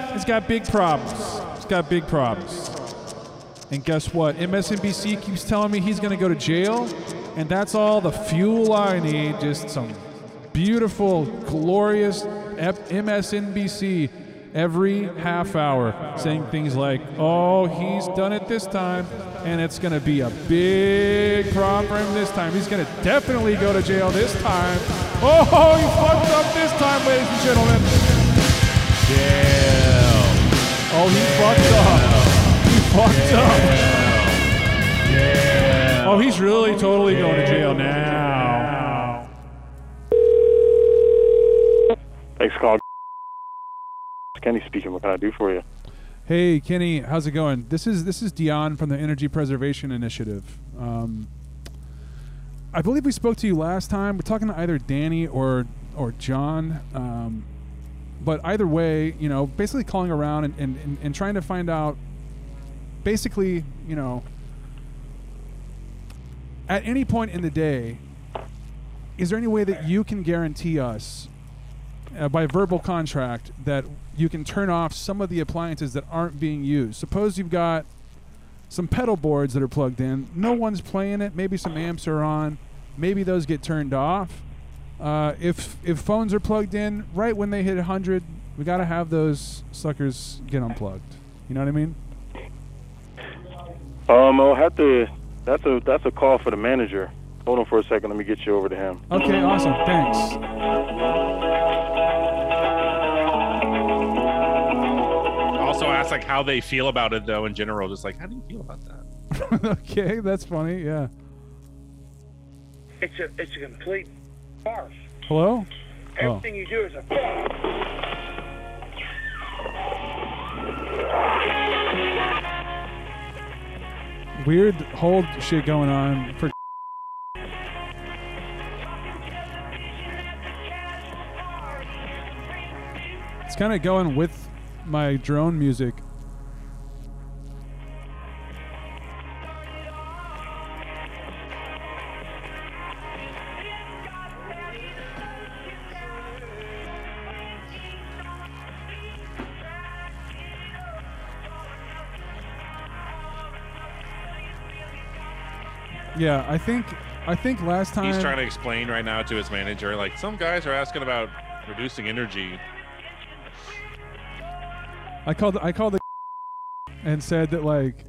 has got big problems. He's got big problems. And guess what? MSNBC keeps telling me he's going to go to jail, and that's all the fuel I need. Just some beautiful, glorious F- MSNBC every half hour saying things like, oh, he's done it this time, and it's going to be a big problem for him this time. He's going to definitely go to jail this time. Oh, he fucked up this time, ladies and gentlemen. Oh, he fucked up. He fucked up. Oh, he's really totally going to jail now. Thanks, call. Kenny speaking. What can I do for you? Hey, Kenny, how's it going? This is this is Dion from the Energy Preservation Initiative. Um, I believe we spoke to you last time. We're talking to either Danny or or John. Um, but either way, you know, basically calling around and, and, and, and trying to find out basically, you know, at any point in the day, is there any way that you can guarantee us uh, by verbal contract that you can turn off some of the appliances that aren't being used? Suppose you've got some pedal boards that are plugged in, no one's playing it, maybe some amps are on, maybe those get turned off. Uh, if if phones are plugged in right when they hit 100, We gotta have those suckers get unplugged. You know what I mean? Um, I'll have to. That's a that's a call for the manager. Hold on for a second. Let me get you over to him. Okay, awesome. Thanks. Also ask like how they feel about it though in general. Just like how do you feel about that? okay, that's funny. Yeah. It's a it's a complete farce. Hello? Oh. Everything you do is a farce. Weird hold shit going on for. It's kind of going with my drone music. Yeah, I think I think last time He's trying to explain right now to his manager, like some guys are asking about reducing energy. I called I called the and said that like,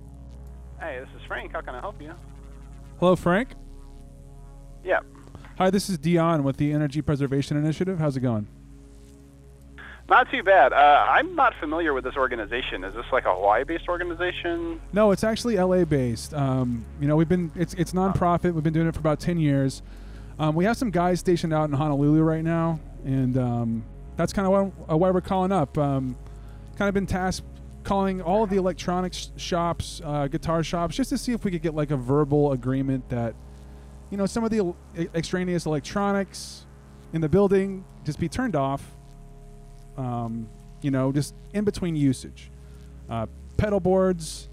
Hey, this is Frank. How can I help you? "Hello, Frank. Yeah. Hi, this is Dion with the Energy Preservation Initiative. How's it going?" Not too bad. Uh, I'm not familiar with this organization. Is this like a Hawaii-based organization? No, it's actually LA based. Um, you know, we've been it's it's nonprofit. We've been doing it for about ten years. Um, we have some guys stationed out in Honolulu right now, and um, that's kind of why, uh, why we're calling up. Um, kind of been tasked calling all of the electronics shops, uh, guitar shops, just to see if we could get like a verbal agreement that, you know, some of the extraneous electronics in the building just be turned off. Um, you know, just in between usage. Uh, pedal boards,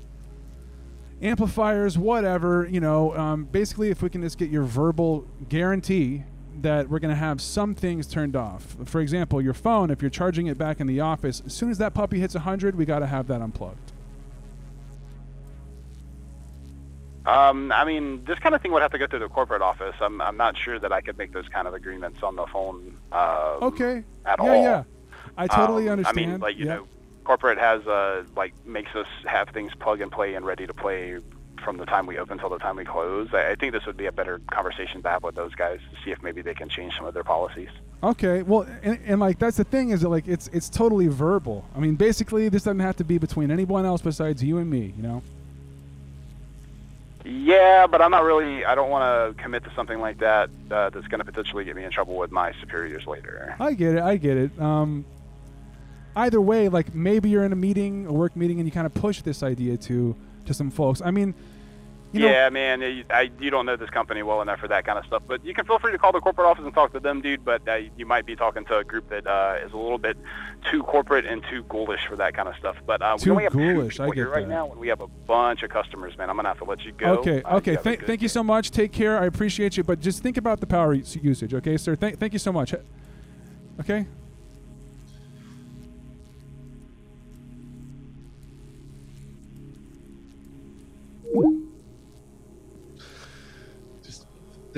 amplifiers, whatever, you know, um, basically if we can just get your verbal guarantee that we're going to have some things turned off. For example, your phone, if you're charging it back in the office, as soon as that puppy hits 100, we got to have that unplugged. Um, I mean, this kind of thing would have to go through the corporate office. I'm, I'm not sure that I could make those kind of agreements on the phone. Um, Okay. At yeah, all. yeah. I totally Um, understand. I mean, like you Yeah. know, corporate has uh, like makes us have things plug and play and ready to play from the time we open till the time we close. I, I think this would be a better conversation to have with those guys to see if maybe they can change some of their policies. Okay, well, and, and like that's the thing is that like it's it's totally verbal. I mean, basically, this doesn't have to be between anyone else besides you and me. You know. Yeah, but I'm not really. I don't want to commit to something like that uh, that's going to potentially get me in trouble with my superiors later. I get it. I get it. Um, either way, like maybe you're in a meeting, a work meeting, and you kind of push this idea to to some folks. I mean, you know, yeah, man, you, I, you don't know this company well enough for that kind of stuff, but you can feel free to call the corporate office and talk to them, dude. But uh, you might be talking to a group that uh, is a little bit too corporate and too ghoulish for that kind of stuff. But uh, we Too only have ghoulish, two I get right that. now, and we have a bunch of customers, man. I'm gonna have to let you go. Okay, Uh, okay. you have Thank, you so much. Take care. I appreciate you, but just think about the power usage, okay, sir? Thank, thank you so much. Okay.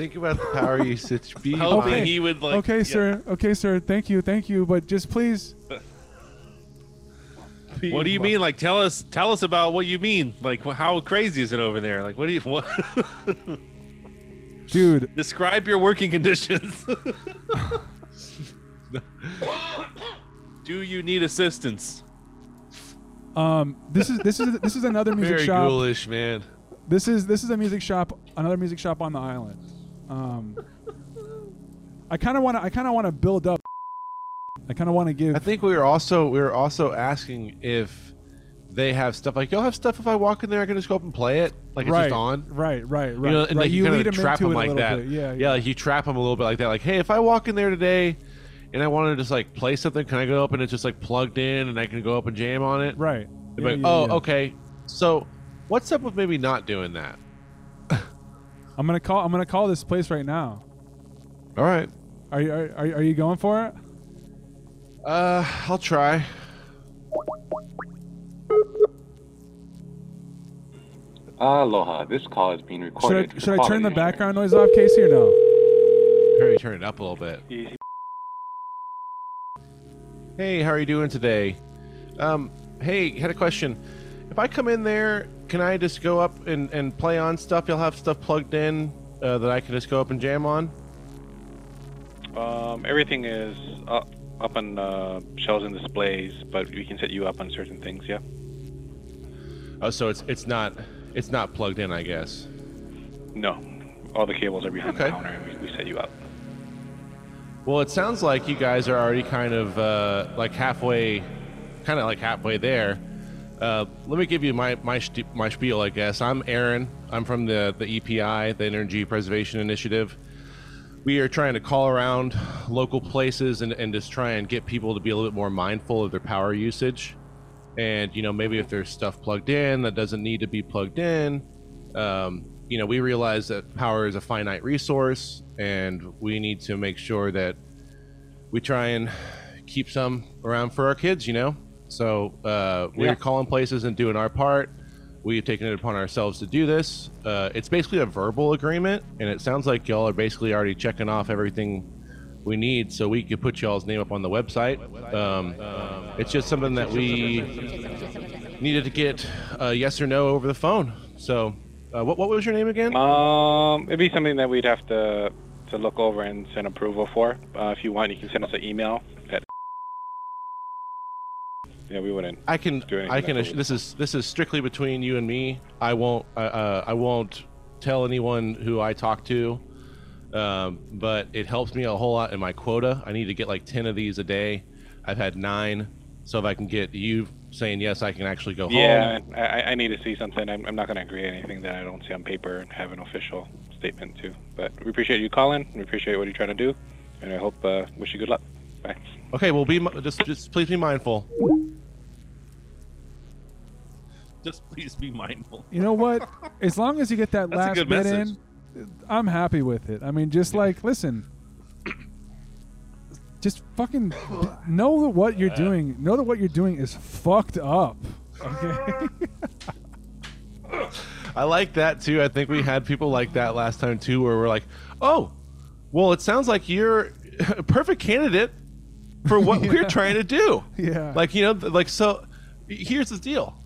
Think about the power usage. Be Hoping mindful. he would like. okay, yeah. sir. Okay, sir. Thank you. Thank you. But just please. What do you mean? Like, tell us, tell us about what you mean. Like, how crazy is it over there? Like, what do you, what? Dude. Describe your working conditions. do you need assistance? Um, this is this is this is another music Very shop. Very ghoulish, man. This is this is a music shop, another music shop on the island. Um, I kind of want to I kind of want to build up. I kind of want to give. I think we were also we were also asking if they have stuff like you'll have stuff if I walk in there I can just go up and play it like it's right, just on. Right, right, right. You know, and right. like you, lead kind of 'em trap them like that. bit. Yeah, yeah, like you trap them a little bit like that. Like, hey, if I walk in there today, and I want to just like play something, can I go up and it's just like plugged in, and I can go up and jam on it? Right. Yeah, like, yeah, oh, yeah. okay. So, what's up with maybe not doing that? I'm gonna call. I'm gonna call this place right now. All right. Are you are, are, are you going for it? Uh, I'll try. Aloha, this call is being Should recorded. I should I turn the background noise off, Casey, or no? Hurry, turn it up a little bit. Easy. Hey, how are you doing today? Um, hey, had a question. If I come in there, can I just go up and, and play on stuff? You'll have stuff plugged in uh, that I can just go up and jam on? Um, everything is up, up on uh, shelves and displays, but we can set you up on certain things. Yeah. Oh, so it's it's not it's not plugged in, I guess. No, all the cables are behind Okay. the counter, and we, we set you up. Well, it sounds like you guys are already kind of uh, like halfway, kind of like halfway there. Uh, let me give you my my my spiel, I guess. I'm Aaron. I'm from the the EPI, the Energy Preservation Initiative. We are trying to call around local places and, and just try and get people to be a little bit more mindful of their power usage. And you know, maybe if there's stuff plugged in that doesn't need to be plugged in, um, you know, we realize that power is a finite resource, and we need to make sure that we try and keep some around for our kids. You know, so uh, we're Yeah. calling places and doing our part. We've taken it upon ourselves to do this. Uh, it's basically a verbal agreement, and it sounds like y'all are basically already checking off everything we need, so we could put y'all's name up on the website. Um, it's just something that we needed to get a yes or no over the phone. So, uh, what what was your name again? Um, it'd be something that we'd have to to look over and send approval for. Uh, if you want, you can send us an email. Yeah, we wouldn't. I can I can this is this is strictly between you and me. I won't uh, uh, I won't tell anyone who I talk to. Um, but it helps me a whole lot in my quota. I need to get like 10 of these a day. I've had 9. So if I can get you saying yes, I can actually go home. Yeah. I, I need to see something. I'm, I'm not going to agree to anything that I don't see on paper and have an official statement to. But we appreciate you calling. We appreciate what you're trying to do, and I hope uh, wish you good luck. Bye. Okay, well be just just please be mindful. Just please be mindful. You know what? As long as you get that last bit message. in, I'm happy with it. I mean, just like listen, just fucking know that what you're doing. Know that what you're doing is fucked up. Okay. I like that too. I think we had people like that last time too, where we're like, "Oh, well, it sounds like you're a perfect candidate for what we're trying to do." Yeah. Like you know, like so. Here's the deal.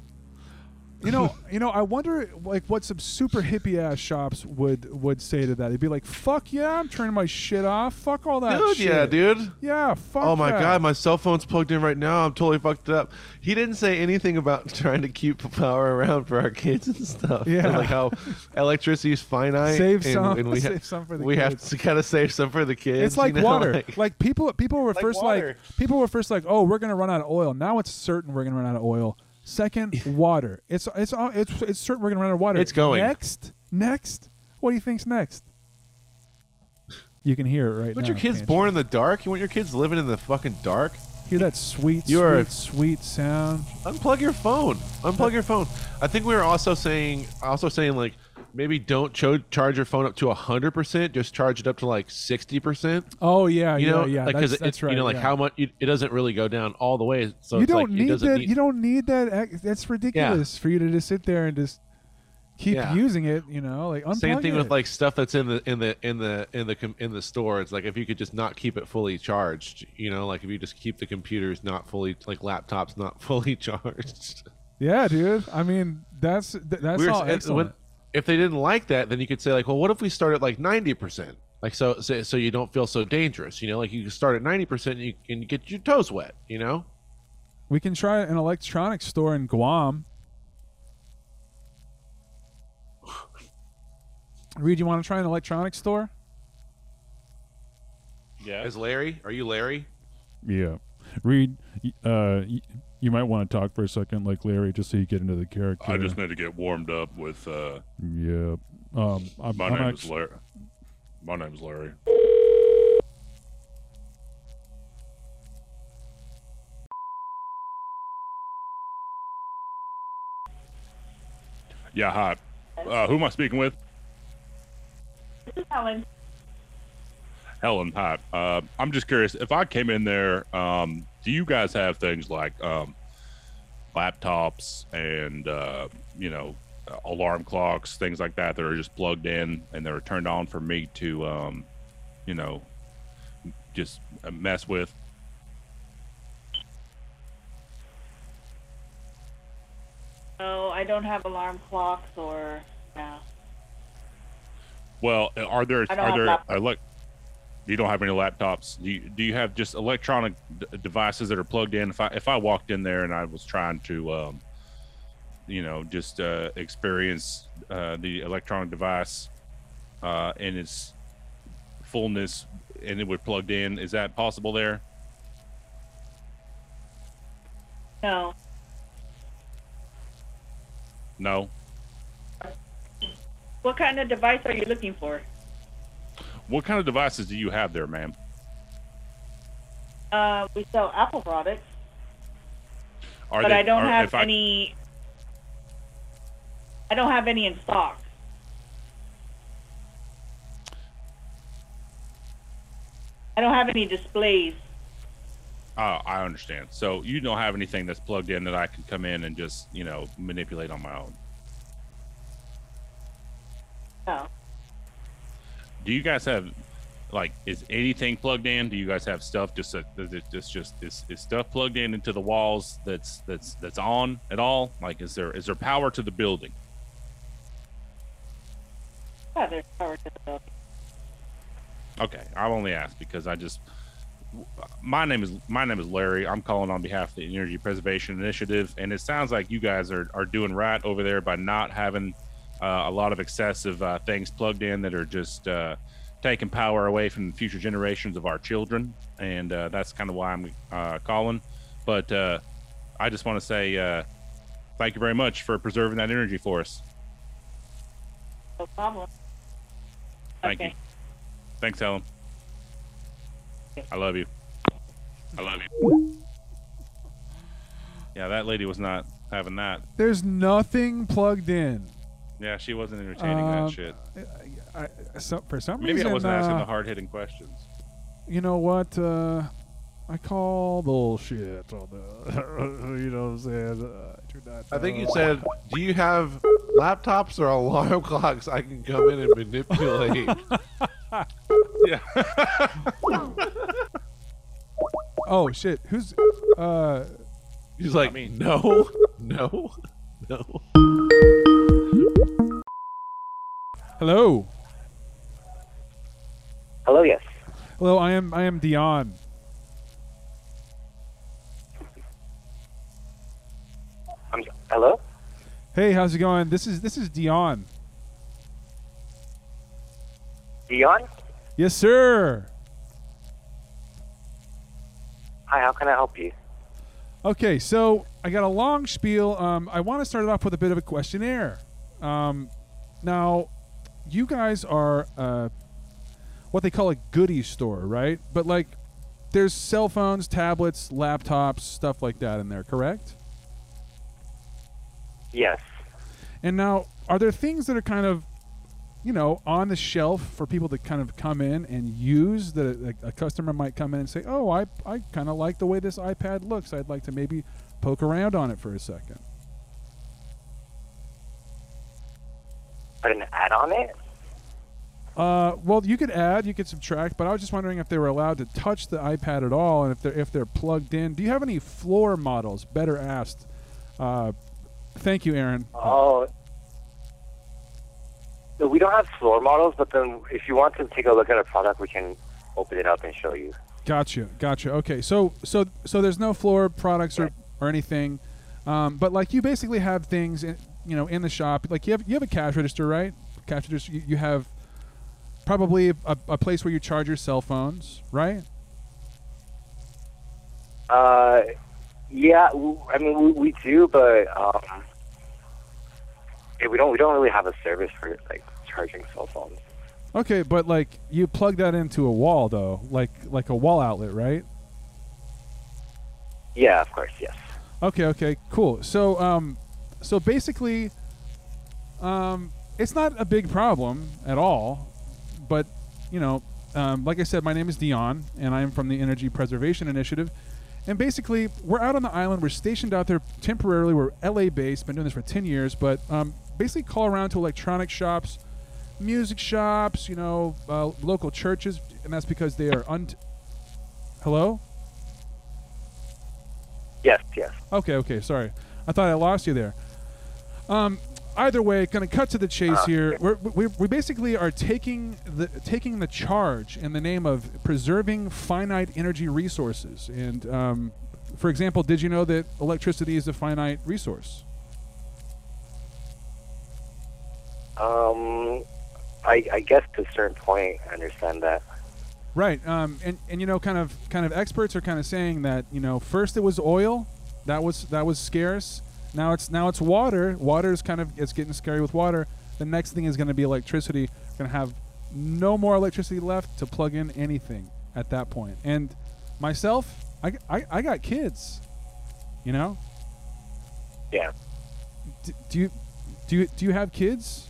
You know, you know. I wonder, like, what some super hippie ass shops would would say to that. They'd be like, "Fuck yeah, I'm turning my shit off. Fuck all that Dude, shit." yeah, dude. Yeah, fuck. oh my that. god, my cell phone's plugged in right now. I'm totally fucked up. He didn't say anything about trying to keep power around for our kids and stuff. Yeah. like how electricity is finite. Save and, some- and we ha- save some for the we have kids. to kind of save some for the kids. It's like you know, water. like- Like, people, people were Like first water. like people were first like, oh, we're gonna run out of oil. Now it's certain we're gonna run out of oil. Second, water. It's it's it's it's certain we're gonna run out of water. It's going. next. Next, what do you think's next? You can hear it right But now. your kids born in the dark? You want your kids living in the fucking dark? Hear that sweet, You sweet, are- sweet sound. Unplug your phone. Unplug your phone. I think we were also saying, also saying like maybe don't cho- charge your phone up to hundred percent. Just charge it up to like sixty percent. Oh yeah, You yeah, know, yeah. like that's, it, right. you know, like yeah. how much it, it doesn't really go down all the way. So you it's don't like, need that. need- You don't need that. That's ridiculous for you to just sit there and just keep Yeah. using it. You know, like Same thing it. with like stuff that's in the in the in the in the com- in the store. It's like if you could just not keep it fully charged, you know, like if you just keep the computers not fully like laptops not fully charged. Yeah, dude. I mean, that's that's We were- all excellent. when- if they didn't like that, then you could say like, well, what if we start at like ninety percent? Like so, so, so you don't feel so dangerous. You know, like you can start at ninety percent and you can get your toes wet. You know. we can try an electronics store in Guam. Reed, you want to try an electronics store? Yeah. Is Larry? Are you Larry? Yeah. Reed, uh, y- you might want to talk for a second, like Larry, just so you get into the character. I just need to get warmed up with. Uh, Yeah. Um, I'm, my I'm name act- is Larry. My name is Larry. Yeah, hi. Uh, who am I speaking with? This is Helen. Helen, hi. Uh, I'm just curious. If I came in there, um, do you guys have things like um, laptops and uh, you know alarm clocks, things like that that are just plugged in and they're turned on for me to, um, you know, just mess with? No, I don't have alarm clocks or. No. Well, are there are there elect- you don't have any laptops. Do you, do you have just electronic d- devices that are plugged in? If I if I walked in there and I was trying to, um, you know, just uh, experience uh, the electronic device uh, in its fullness, and it would plugged in, is that possible there? No. No. What kind of device are you looking for? What kind of devices do you have there, ma'am? Uh, we sell Apple products, Are but they- I don't are- have if I- any. I don't have any in stock. I don't have any displays. Oh, I understand. So you don't have anything that's plugged in that I can come in and just, you know, manipulate on my own. No. Do you guys have like is anything plugged in? Do you guys have stuff just that is it just just is, is stuff plugged in into the walls that's that's that's on at all? Like is there is there power to the building? Yeah, there's power to the building. Okay, I've only asked because I just my name is my name is Larry. I'm calling on behalf of the Energy Preservation Initiative, and it sounds like you guys are are doing right over there by not having uh, a lot of excessive uh, things plugged in that are just uh, taking power away from future generations of our children, and uh, that's kind of why I'm uh, calling. But uh, I just want to say uh, thank you very much for preserving that energy for us. No problem. Thank okay. you. Thanks, Helen. I love you. I love you. Yeah, that lady was not having that. There's nothing plugged in. Yeah, she wasn't entertaining Um, that shit. I, so, for some Maybe reason, I wasn't asking uh, the hard hitting questions. You know what? Uh, I call bullshit on the. you know what I'm saying? Uh, I I think you said, "Do you have laptops or alarm clocks I can come in and manipulate?" yeah. Oh shit! Who's? Uh, He's like, me. "No, no, no." Hello. Hello, yes. Hello. I am. I am Dion. I'm hello. Hey, how's it going? This is this is Dion. Dion. Yes, sir. Hi, how can I help you? Okay, so I got a long spiel. Um, I want to start it off with a bit of a questionnaire. Um, now, you guys are uh, what they call a goodie store, right? But like, there's cell phones, tablets, laptops, stuff like that in there, correct? Yes. And now, are there things that are kind of, you know, on the shelf for people to kind of come in and use that a, a customer might come in and say, "Oh, I I kind of like the way this iPad looks. I'd like to maybe poke around on it for a second. Put an ad on it. Uh, well, you could add, you could subtract, but I was just wondering if they were allowed to touch the iPad at all, and if they're if they're plugged in. Do you have any floor models? Better asked. Uh, thank you, Aaron. Oh. No, we don't have floor models, but then if you want to take a look at a product, we can open it up and show you. Gotcha, gotcha. Okay, so so so there's no floor products or, or anything, um, but like you basically have things, in, you know, in the shop. Like you have you have a cash register, right? Cash register. You, you have probably a, a place where you charge your cell phones, right? Uh, yeah, i mean we, we do, but um, yeah, we don't we don't really have a service for like charging cell phones. Okay, but like you plug that into a wall though, like like a wall outlet, right? Yeah, of course, yes. Okay, okay, cool. So, um, so basically, um, it's not a big problem at all, but you know, um, like I said, my name is Dion, and I am from the Energy Preservation Initiative. And basically, we're out on the island. We're stationed out there temporarily. We're LA based. Been doing this for ten years, but um, basically call around to electronic shops, music shops, you know, uh, local churches, and that's because they are un. Hello. Yes, yes. Okay, okay, sorry. I thought I lost you there. Um, either way, going to cut to the chase Ah, here. We're, we we basically are taking the taking the charge in the name of preserving finite energy resources. And um, for example, did you know that electricity is a finite resource? Um, I, I guess to a certain point, I understand that. Right. Um, and, and you know, kind of kind of experts are kind of saying that you know first it was oil, that was that was scarce. Now it's now it's water. Water is kind of it's getting scary with water. The next thing is going to be electricity. We're going to have no more electricity left to plug in anything at that point. And myself, I, I, I got kids. You know. Yeah. D- do you do you do you have kids?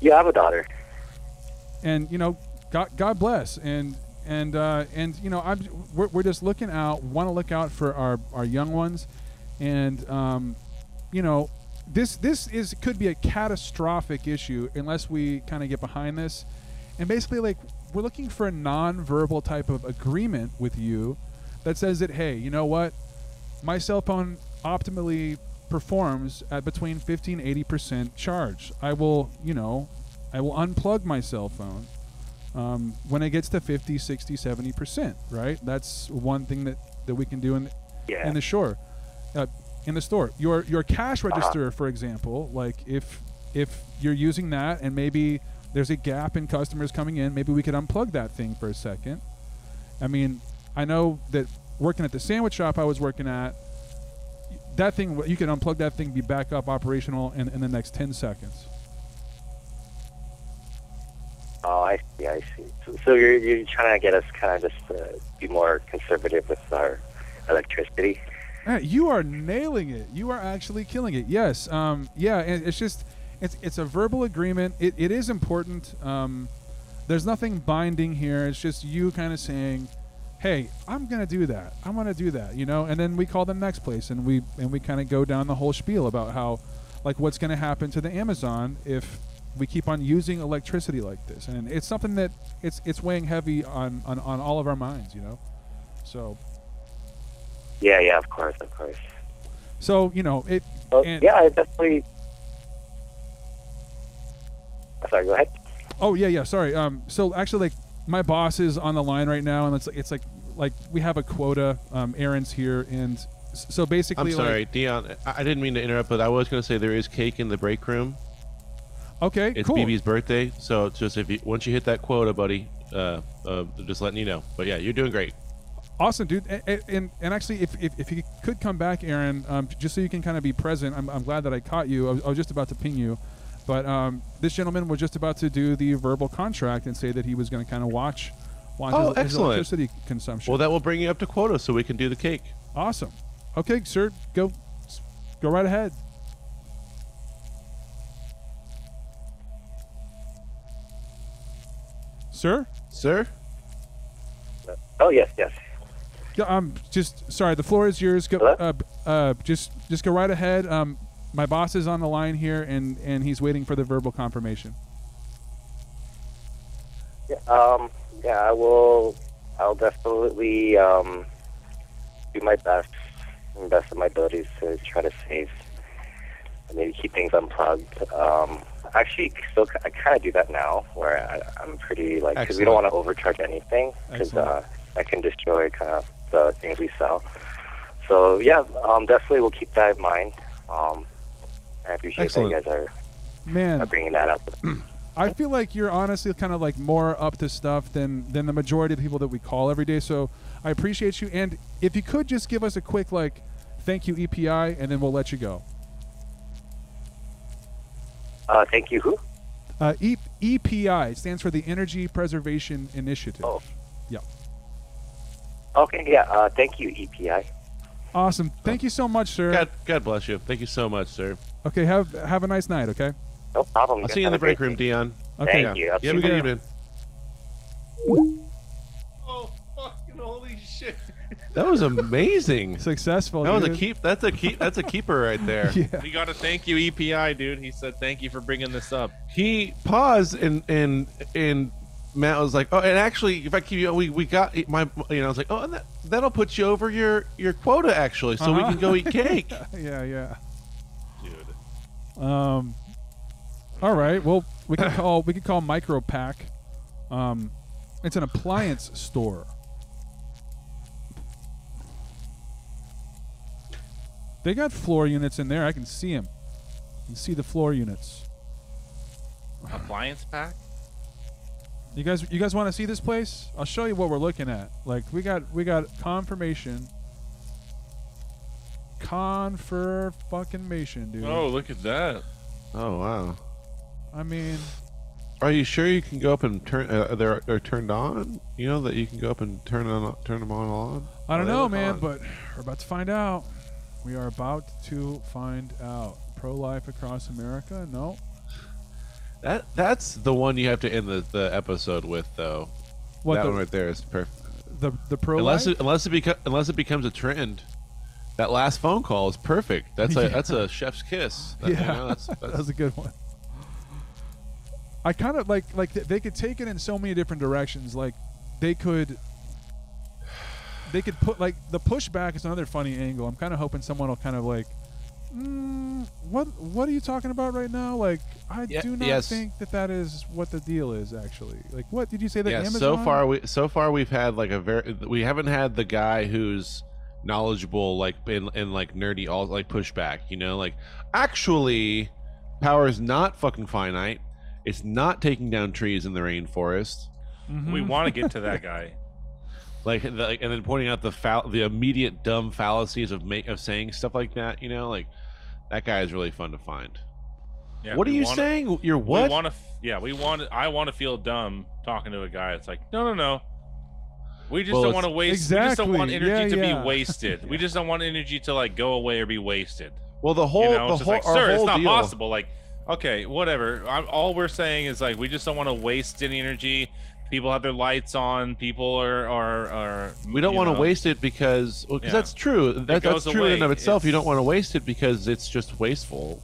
Yeah, I have a daughter. and you know god god bless and and uh and you know i'm we're, we're just looking out want to look out for our our young ones and um you know this this is could be a catastrophic issue unless we kind of get behind this. And basically like we're looking for a non-verbal type of agreement with you that says that hey you know what? My cell phone optimally performs at between 50 80 percent charge. I will you know i will unplug my cell phone um, when it gets to 50 60 70 percent right? That's one thing that that we can do in Yeah. in the shore uh, in the store your your cash register for example like if if you're using that and maybe there's a gap in customers coming in maybe we could unplug that thing for a second i mean i know that working at the sandwich shop i was working at that thing you can unplug that thing be back up operational in, in the next 10 seconds Oh, I see, I see. So, so you're, you're trying to get us kind of just uh, be more conservative with our electricity? Uh, you are nailing it. You are actually killing it. Yes. Um, yeah. It's just, it's it's a verbal agreement. It, it is important. Um, there's nothing binding here. It's just you kind of saying, "Hey, I'm gonna do that. I'm gonna do that." You know. And then we call the next place, and we and we kind of go down the whole spiel about how, like, what's gonna happen to the Amazon if we keep on using electricity like this. And it's something that it's it's weighing heavy on on, on all of our minds. You know. So Yeah, yeah, of course, of course. so you know it. Well, and- yeah, I definitely. Sorry, go ahead. Oh yeah, yeah. Sorry. Um. So actually, like, my boss is on the line right now, and it's like it's like like we have a quota. Um. Aaron's here, and so basically, I'm sorry, like, Dion. I I didn't mean to interrupt, but I was going to say there is cake in the break room. okay, It's cool. BB's birthday, so it's just if you once you hit that quota, buddy, uh, uh, just letting you know. But yeah, you're doing great. Awesome, dude. And and, and actually, if, if, if you could come back, Aaron, um, just so you can kind of be present. I'm, I'm glad that I caught you. I was, I was just about to ping you, but um, this gentleman was just about to do the verbal contract and say that he was going to kind of watch watch Oh, his, his electricity consumption. Well, that will bring you up to quota, so we can do the cake. Awesome. Okay, sir, go go right ahead. Sir? Sir? Oh yes, yes. Yeah, um, just sorry. The floor is yours. Go. Uh, uh, just just go right ahead. Um, my boss is on the line here, and and he's waiting for the verbal confirmation. Yeah, um, yeah, I will. I'll definitely um, do my best, and best of my abilities to try to save, and maybe keep things unplugged. Um, actually, still, I kind of do that now, where I, I'm pretty like because we don't want to overcharge anything, because uh, that can destroy kind of the things we sell. So yeah, um, definitely we'll keep that in mind. Um, I appreciate Excellent. that you guys are, Man. are bringing that up. I feel like you're honestly kind of like more up to stuff than than the majority of the people that we call every day. So I appreciate you. And if you could just give us a quick like thank you EPI, and then we'll let you go. Uh, thank you. Who? Uh, e- EPI stands for the Energy Preservation Initiative. Oh. Yeah. Okay, yeah. Uh, thank you, EPI. Awesome. Thank you so much, sir. God, God bless you. Thank you so much, sir. Okay. Have have a nice night. Okay. No problem. I'll see you in the break room, Dion. Okay. Thank you. You have a good Yeah. evening. Oh, fucking holy shit. That was amazing. Successful. That was a keep. That's a keep. That's a keeper right there. Yeah. We got to thank you, EPI, dude. He said thank you for bringing this up. He paused and and and Matt was like, "Oh, and actually, if I keep you, we, we got my, you know, I was like, oh, and that that'll put you over your your quota actually, so we Uh-huh. can go eat cake." yeah, yeah. Dude. Um, all right. Well, we can call we can call Micro Pack. Um, it's an appliance store. They got floor units in there. I can see them. You can see the floor units. Appliance pack. You guys, you guys want to see this place? I'll show you what we're looking at. Like we got, we got confirmation. Confer fucking mation, dude. Oh, look at that. Oh wow. I mean, Are you sure you can go up and turn? Uh, they're they're turned on. You know that you can go up and turn on turn them on on. I don't know, man, on? but we're about to find out. We are about to find out. Pro life across America? No. That that's the one you have to end the, the episode with, though. What, that the- one right there is perfect. The the pro unless it, unless it beco- unless it becomes a trend. That last phone call is perfect. That's a Yeah. that's a chef's kiss. That- you yeah, know, that's, that that's was a good one. I kind of like like they could take it in so many different directions. Like they could they could put like the pushback is another funny angle. I'm kind of hoping someone will kind of like, mm, what what are you talking about right now? Like I Yeah, do not yes. think that that is what the deal is actually. Like what did you say that yeah. Amazon? So far we so far we've had like a very we haven't had the guy who's knowledgeable like in, in like nerdy all like pushback. You know, like actually, power is not fucking finite. It's not taking down trees in the rainforest. We want to get to that guy. like, the, and then pointing out the fal- the immediate dumb fallacies of make of saying stuff like that you know like that guy is really fun to find Yeah, what are you wanna- saying you're what We want to. Yeah, we want. I want to feel dumb talking to a guy. It's like, no, no, no. We just Well, don't want to waste. We just don't want energy Yeah, to yeah. be wasted. We just don't want energy to like go away or be wasted. well the whole you know, the it's whole, like, sir, it's not deal- possible. Like, okay, whatever. I'm, all we're saying is like, we just don't want to waste any energy. People have their lights on. People are are are. we don't want to waste it because well, 'cause Yeah. that's true that, that's goes true in and of away. itself you don't want to waste it because it's just wasteful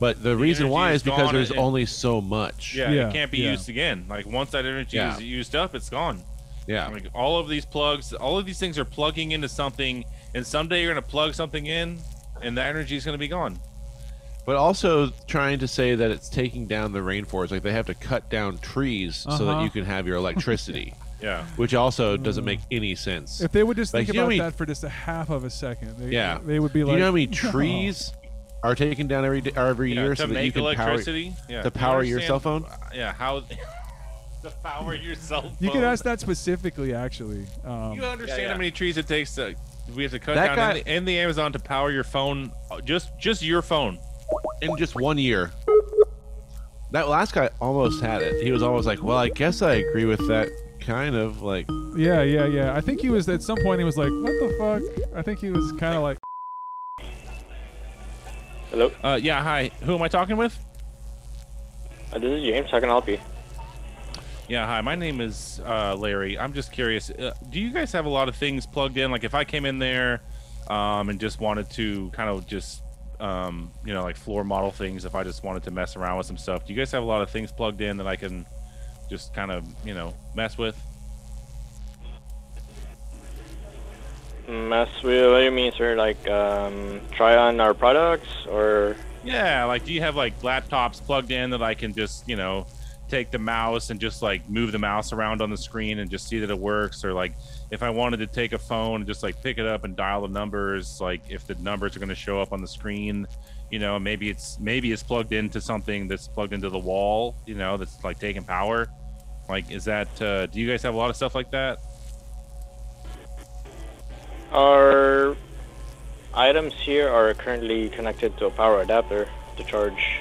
but the, reason why is is because there's and- only so much Yeah, Yeah, it can't be yeah. used again. Like once that energy Yeah. is used up, it's gone. yeah Like all of these plugs, all of these things are plugging into something, and someday you're gonna plug something in, and the energy is gonna be gone. But also trying to say that it's taking down the rainforest like they have to cut down trees so that Uh-huh. you can have your electricity Yeah. which also doesn't make any sense if they would just Like, think you know about how many- that for just a half of a second, they, Yeah. they would be Do like, you know how many "No." trees are taken down every day, every Yeah, year to so that you can electricity. power yeah. to Do you power your cell phone? Yeah. How? to power your cell phone. You could ask that specifically, actually. Um, You understand how many trees it takes to we have to cut That down guy- in, the, in the Amazon to power your phone, uh, just just your phone. In just one year. That last guy almost had it. He was almost like, "Well, I guess I agree with that." Kind of like, Yeah, yeah, yeah. I think he was at some point. He was like, "What the fuck?" I think he was kind of like, Hello, Uh, yeah. Hi. Who am I talking with? uh, this is James. How can I help you? Yeah, hi. My name is uh, Larry. I'm just curious. Uh, do you guys have a lot of things plugged in? Like, if I came in there um, and just wanted to kind of just, um, you know, like floor model things, if I just wanted to mess around with some stuff, do you guys have a lot of things plugged in that I can just kind of, you know, mess with? Mess with what do you mean, sir? Like um, try on our products or Yeah, like, do you have like laptops plugged in that I can just, you know, take the mouse and just like move the mouse around on the screen and just see that it works? Or like, if I wanted to take a phone and just like pick it up and dial the numbers, like if the numbers are going to show up on the screen, you know, maybe it's maybe it's plugged into something that's plugged into the wall, you know, that's like taking power. Like, is that? Uh, do you guys have a lot of stuff like that? our items here are currently connected to a power adapter to charge.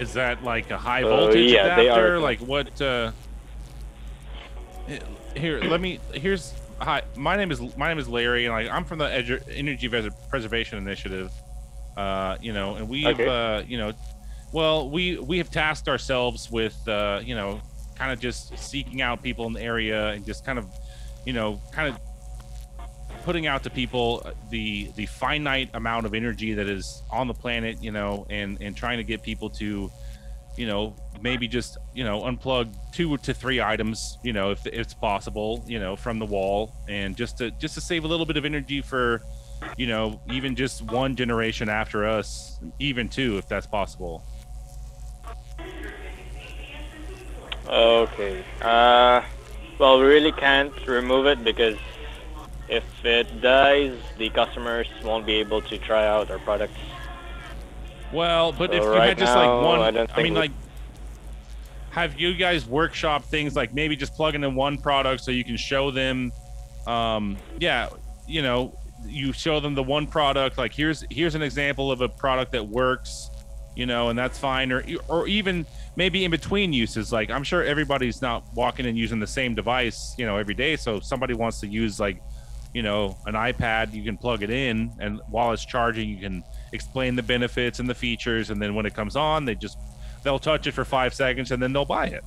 Is that like a high Uh, voltage yeah, they adapter? are- Like what? Uh, here, let me. Here's hi. My name is my name is Larry, and like I'm from the Edu- Energy Pres- Preservation Initiative. Uh, you know, and we've Okay. uh, you know, well, we we have tasked ourselves with uh, you know, kind of just seeking out people in the area and just kind of, you know, kind of putting out to people the the finite amount of energy that is on the planet, you know, and and trying to get people to, you know, maybe just you know unplug two to three items, you know, if, it's possible, you know, from the wall, and just to just to save a little bit of energy for, you know, even just one generation after us, even two, if that's possible. Okay. Uh, well, we really can't remove it because if it dies, the customers won't be able to try out our products. Well, but So if you right had just now, like one, I I, don't mean, we- like, have you guys workshop things like maybe just plugging in one product so you can show them, um, yeah, you know, you show them the one product. Like here's here's an example of a product that works, you know, and that's fine. Or or even maybe in between uses. Like I'm sure everybody's not walking and using the same device, you know, every day. So if somebody wants to use like you know an iPad you can plug it in and while it's charging you can explain the benefits and the features and then when it comes on they just they'll touch it for five seconds and then they'll buy it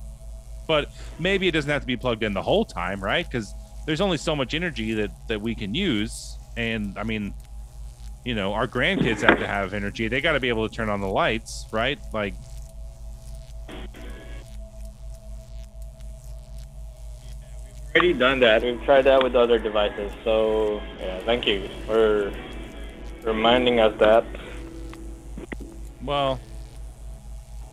but maybe it doesn't have to be plugged in the whole time right because there's only so much energy that that we can use and i mean you know our grandkids have to have energy they got to be able to turn on the lights right like we've Already done that. We've tried that with other devices. So yeah, thank you for reminding us that. Well,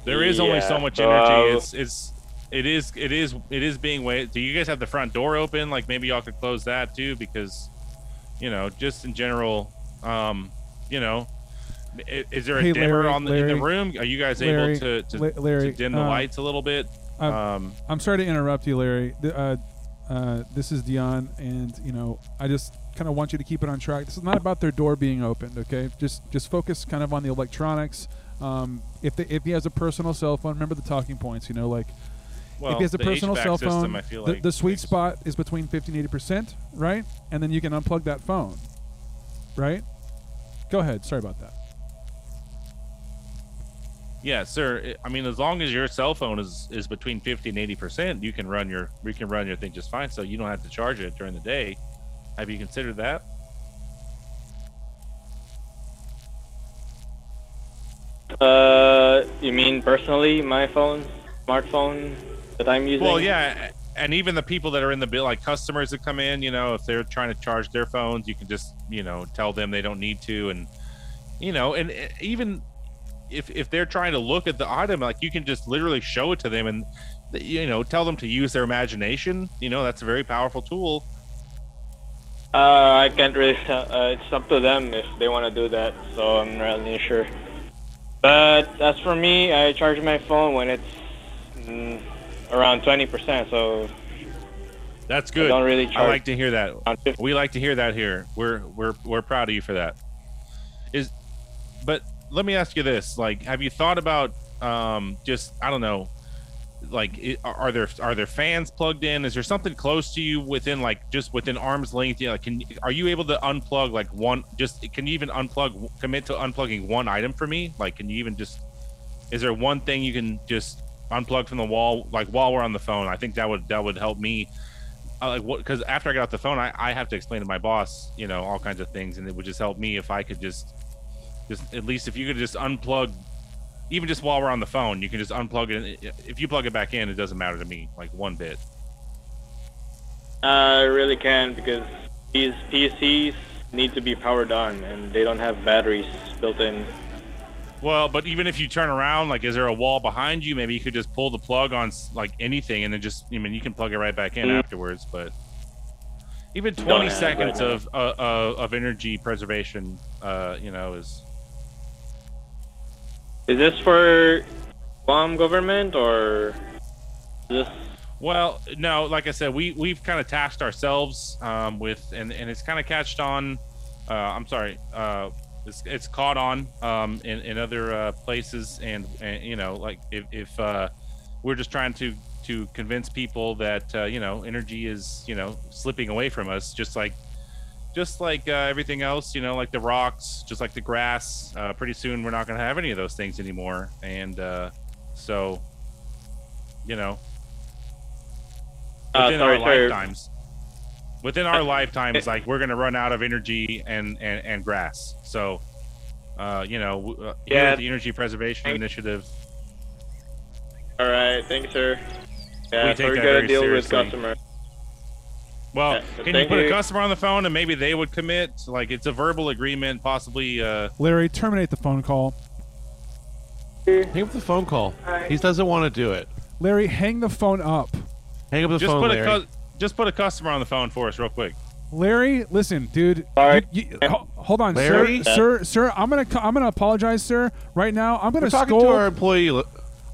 there is only so much so, energy. uh, It's it's it is it is it is being waited. Do you guys have the front door open? Like maybe y'all could close that too, because you know, just in general, um, you know, i- is there a Hey, dimmer Larry, on the, in the room? Are you guys Larry, able to to, La- Larry, to dim the uh, lights a little bit? I'm, Um, I'm sorry to interrupt you, Larry. The, uh, uh, this is Dion, and you know, I just kind of want you to keep it on track. This is not about their door being opened, okay? Just just focus kind of on the electronics. Um, if they, if he has a personal cell phone, remember the talking points. You know, like if he has a personal HVAC cell phone, system, the, like the sweet spot is between 50 and 80 percent, right? And then you can unplug that phone, right? Go ahead. Sorry about that. Yeah, sir. I mean, as long as your cell phone is is between fifty and eighty percent, you can run your you can run your thing just fine. So you don't have to charge it during the day. Have you considered that? Uh, you mean personally, my phone, smartphone that I'm using? Well, yeah, and even the people that are in the bill, like customers that come in, you know, if they're trying to charge their phones, you can just you know tell them they don't need to, and you know, and uh, even if if they're trying to look at the item, like you can just literally show it to them and you know tell them to use their imagination. You know, that's a very powerful tool. Uh, I can't really. Uh, it's up to them if they want to do that. So I'm not really sure. But as for me, I charge my phone when it's mm, around 20%. So That's good. don't really charge. I like to hear that. We like to hear that here. We're we're we're proud of you for that. Is but let me ask you this: like, have you thought about um just I don't know, like, are there are there fans plugged in? Is there something close to you within like just within arm's length? Yeah, like, can are you able to unplug like one? Just can you even unplug commit to unplugging one item for me? Like, can you even just is there one thing you can just unplug from the wall like while we're on the phone i think that would that would help me uh, like what because after i get off the phone I, I have to explain to my boss you know all kinds of things and it would just help me if i could just just at least if you could just unplug even just while we're on the phone you can just unplug it if you plug it back in it doesn't matter to me like one bit uh, I really can because these PCs need to be powered on and they don't have batteries built in. Well, but even if you turn around, like, is there a wall behind you? Maybe you could just pull the plug on like anything, and then just I mean, you can plug it right back in Mm. afterwards. But even 20 seconds right of uh, uh, of energy preservation, uh, you know, is Is this for Guam government or this? Well, no, like I said, we we've kind of tasked ourselves um, with, and and it's kind of catched on. Uh, I'm sorry, uh, it's it's caught on um, in in other uh, places, and, and you know, like if if uh, we're just trying to to convince people that uh, you know energy is you know slipping away from us, just like just like uh, everything else, you know, like the rocks, just like the grass. Uh, pretty soon, we're not going to have any of those things anymore, and uh, so you know Uh, within sorry, our sir. lifetimes. Within our lifetimes, like we're gonna run out of energy and and, and grass. So, uh, you know, uh, Yeah. the Energy Preservation Initiative, All right, thanks, you, sir. We Yeah, take so we gotta very deal with customers. Well, Yeah, can you thank put a customer on the phone and maybe they would commit? Like it's a verbal agreement, possibly. Uh, Larry, terminate the phone call. Hang up the phone call. He doesn't want to do it. Larry, hang the phone up. Hang up the just phone, put Larry. a cu- just put a customer on the phone for us, real quick. Larry, listen, dude. Sorry. you- you- ho- hold on, Larry? sir, sir, sir. I'm gonna, I'm gonna apologize, sir. Right now, I'm gonna We're talking scold. to our employee.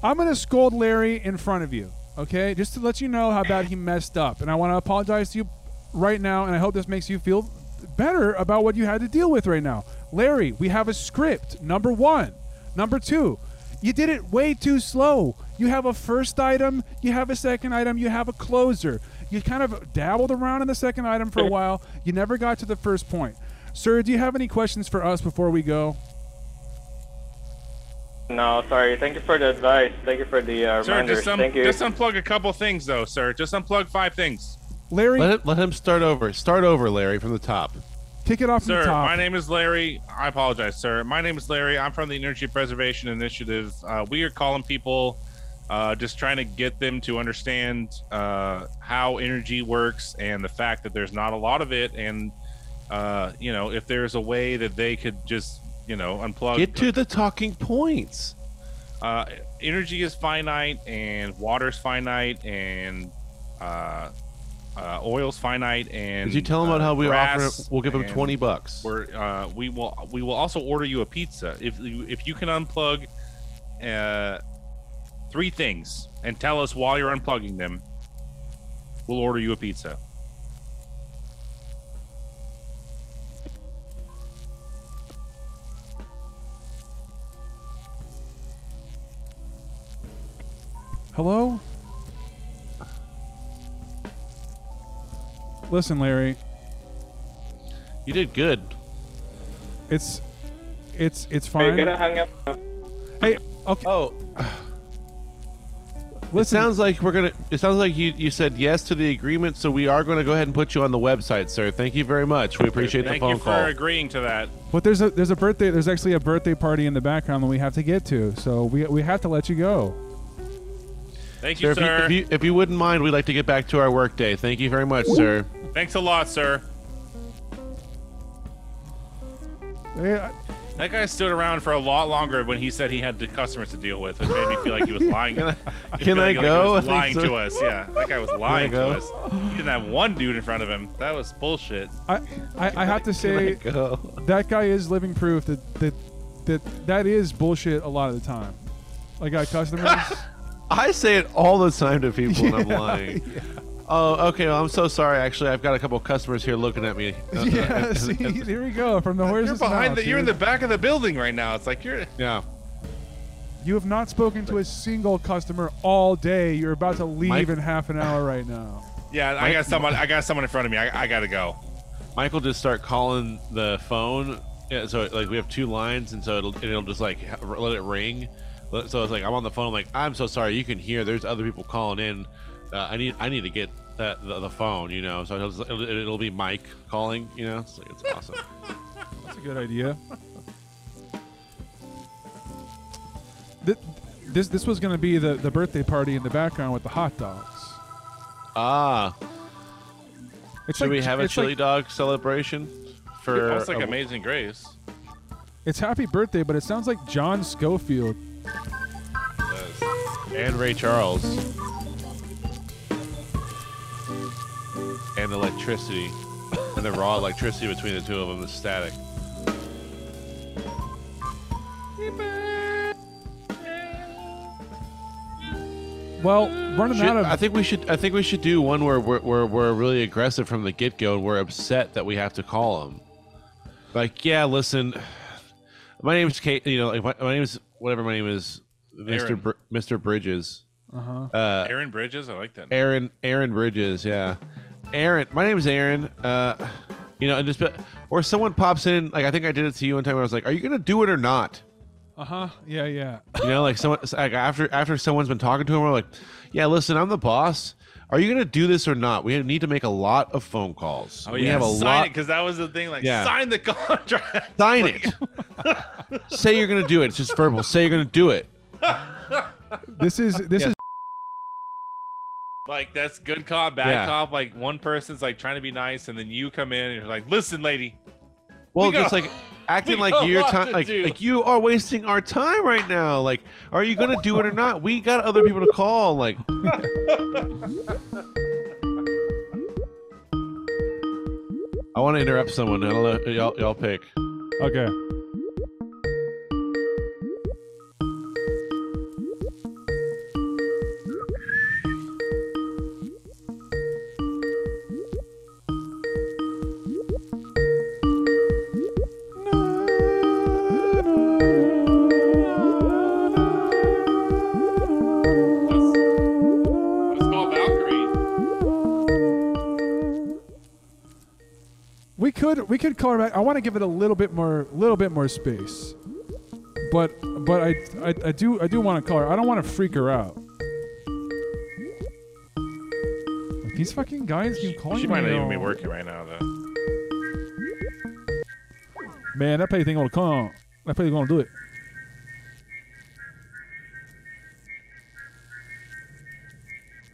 I'm gonna scold Larry in front of you, okay? Just to let you know how bad he messed up, and I want to apologize to you right now, and I hope this makes you feel better about what you had to deal with right now. Larry, we have a script. Number one, number two, you did it way too slow. You have a first item, you have a second item, you have a closer. You kind of dabbled around in the second item for a while. You never got to the first point. Sir, do you have any questions for us before we go? No, sorry. Thank you for the advice. Thank you for the uh, Sir, reminder. just, un- Thank you. just unplug a couple things, though, sir. Just unplug five things. Larry, Let him, let him start over. Start over, Larry, from the top. kick it off from Sir, the top. my name is Larry. I apologize, sir. My name is Larry. I'm from the Energy Preservation Initiative. Uh, we are calling people, uh, just trying to get them to understand uh, how energy works and the fact that there's not a lot of it. And, uh, you know, if there's a way that they could just, you know, unplug. Get to the talking points. uh, energy is finite and water is finite and uh, uh, oil's finite and Did you tell him about uh, how we offer? We'll give him and twenty bucks. We're, uh, we will we will also order you a pizza if you if you can unplug uh, three things and tell us while you're unplugging them. We'll order you a pizza. Hello? Listen, Larry. You did good. It's it's it's fine. Are you gonna hang up? Hey, okay. Oh. It sounds like we're gonna. It sounds like you, you said yes to the agreement, so we are going to go ahead and put you on the website, sir. Thank you very much. We appreciate Thank the phone call. Thank you for call. agreeing to that. but there's a there's a birthday there's actually a birthday party in the background that we have to get to, so we we have to let you go. Thank Sir, you, if you, sir. if, you, if you wouldn't mind, we'd like to get back to our workday. Thank you very much, sir. Thanks a lot, sir. Yeah, That guy stood around for a lot longer when he said he had the customers to deal with. It made me feel like he was lying. Can I- It can I feel go? Like he was lying so. to us. Yeah, that guy was lying to us. He didn't have one dude in front of him. That was bullshit. I I, I have to say that guy is living proof that that that that is bullshit a lot of the time. Like, I got customers. I say it all the time to people when I'm Yeah. Oh, okay. Well, I'm so sorry. Actually, I've got a couple customers here looking at me. Uh, yeah, uh, see, here we go from the You're horse's behind mouth, the. You're in the back of the building right now. It's like you're. yeah. You have not spoken to a single customer all day. You're about to leave Mike- in half an hour right now. Yeah, I got someone. I got someone in front of me. I, I gotta go. Michael just start calling the phone. Yeah, so like we have two lines, and so it'll it'll just like let it ring. Let- So it's like I'm on the phone. I'm like, I'm so sorry. You can hear. There's other people calling in. Uh, I need I need to get that the, the phone. You know. So it'll, it'll, it'll be Mike calling. You know. It's, like, it's awesome. That's a good idea. Th- This this was going to be the, the birthday party in the background with the hot dogs. Ah. It's Should like- we have a chili like- dog celebration for? That's like a- Amazing Grace. It's happy birthday, but it sounds like John Scofield. And Ray Charles and electricity and the raw electricity between the two of them, is static. Well, running Should- out of I think we should. I think we should do one where we're, we're, we're really aggressive from the get go, and we're upset that we have to call them. Like, yeah, listen, my name's Kate. You know, like my, my name is whatever my name is, Mister Br- Mister Bridges. Uh-huh. Uh, Aaron Bridges. I like that. Aaron Aaron Bridges, yeah. Aaron, my name is Aaron. Uh, you know, and just or someone pops in, like I think I did it to you one time. Where I was like, "Are you gonna do it or not?" Uh huh. Yeah, yeah. You know, like someone like after after someone's been talking to him, we're like, "Yeah, listen, I'm the boss. Are you gonna do this or not? We need to make a lot of phone calls. Oh we yeah, have a sign lot. because that was the thing. Like, Yeah. sign the contract. Sign it. Say you're gonna do it. It's just verbal. Say you're gonna do it. This is this Yeah. is Like that's good cop, bad Yeah. cop. Like one person's like trying to be nice, and then you come in and you're like, "Listen, lady." Well, we got- just like acting we like you're lot time, like like you are wasting our time right now. Like, are you gonna do it or not? We got other people to call. Like, I want to interrupt someone. I'll let y'all y'all pick. Okay. Could we could call her back. I want to give it a little bit more little bit more space. But but I I, I do I do want to call her. I don't want to freak her out. Like, these fucking guys keep calling She might not even be working right now, though. Man, that pay thing gonna come. That pay gonna do it.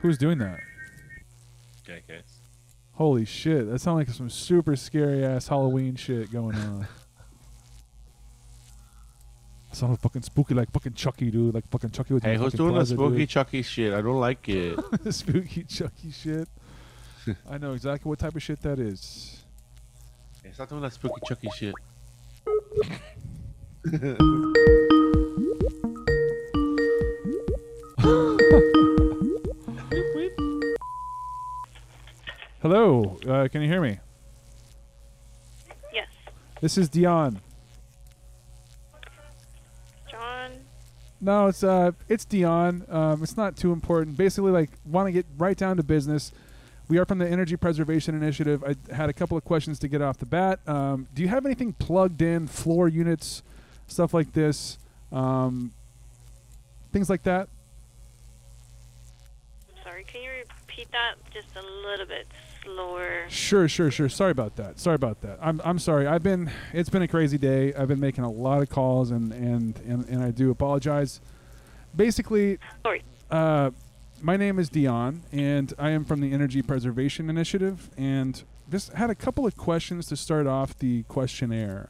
Who's doing that? Okay, okay. Holy shit! That sounds like some super scary ass Halloween shit going on. Sounds fucking spooky, like fucking Chucky, dude. Like fucking Chucky with Hey, your who's fucking doing the closet, spooky dude. Chucky shit? I don't like it. spooky Chucky shit. I know exactly what type of shit that is. Hey, stop doing that spooky Chucky shit. Hello, uh, can you hear me? Yes. This is Dion. John. No, it's uh, it's Dion. Um, it's not too important. Basically, like, want to get right down to business. We are from the Energy Preservation Initiative. I had a couple of questions to get off the bat. Um, do you have anything plugged in, floor units, stuff like this, um, things like that? Sorry, can you repeat that just a little bit slower? Sure, sure, sure. Sorry about that. Sorry about that. I'm, I'm sorry. I've been it's been a crazy day. I've been making a lot of calls and and and, and I do apologize. Basically, Sorry. uh, my name is Dion and I am from the Energy Preservation Initiative and just had a couple of questions to start off the questionnaire.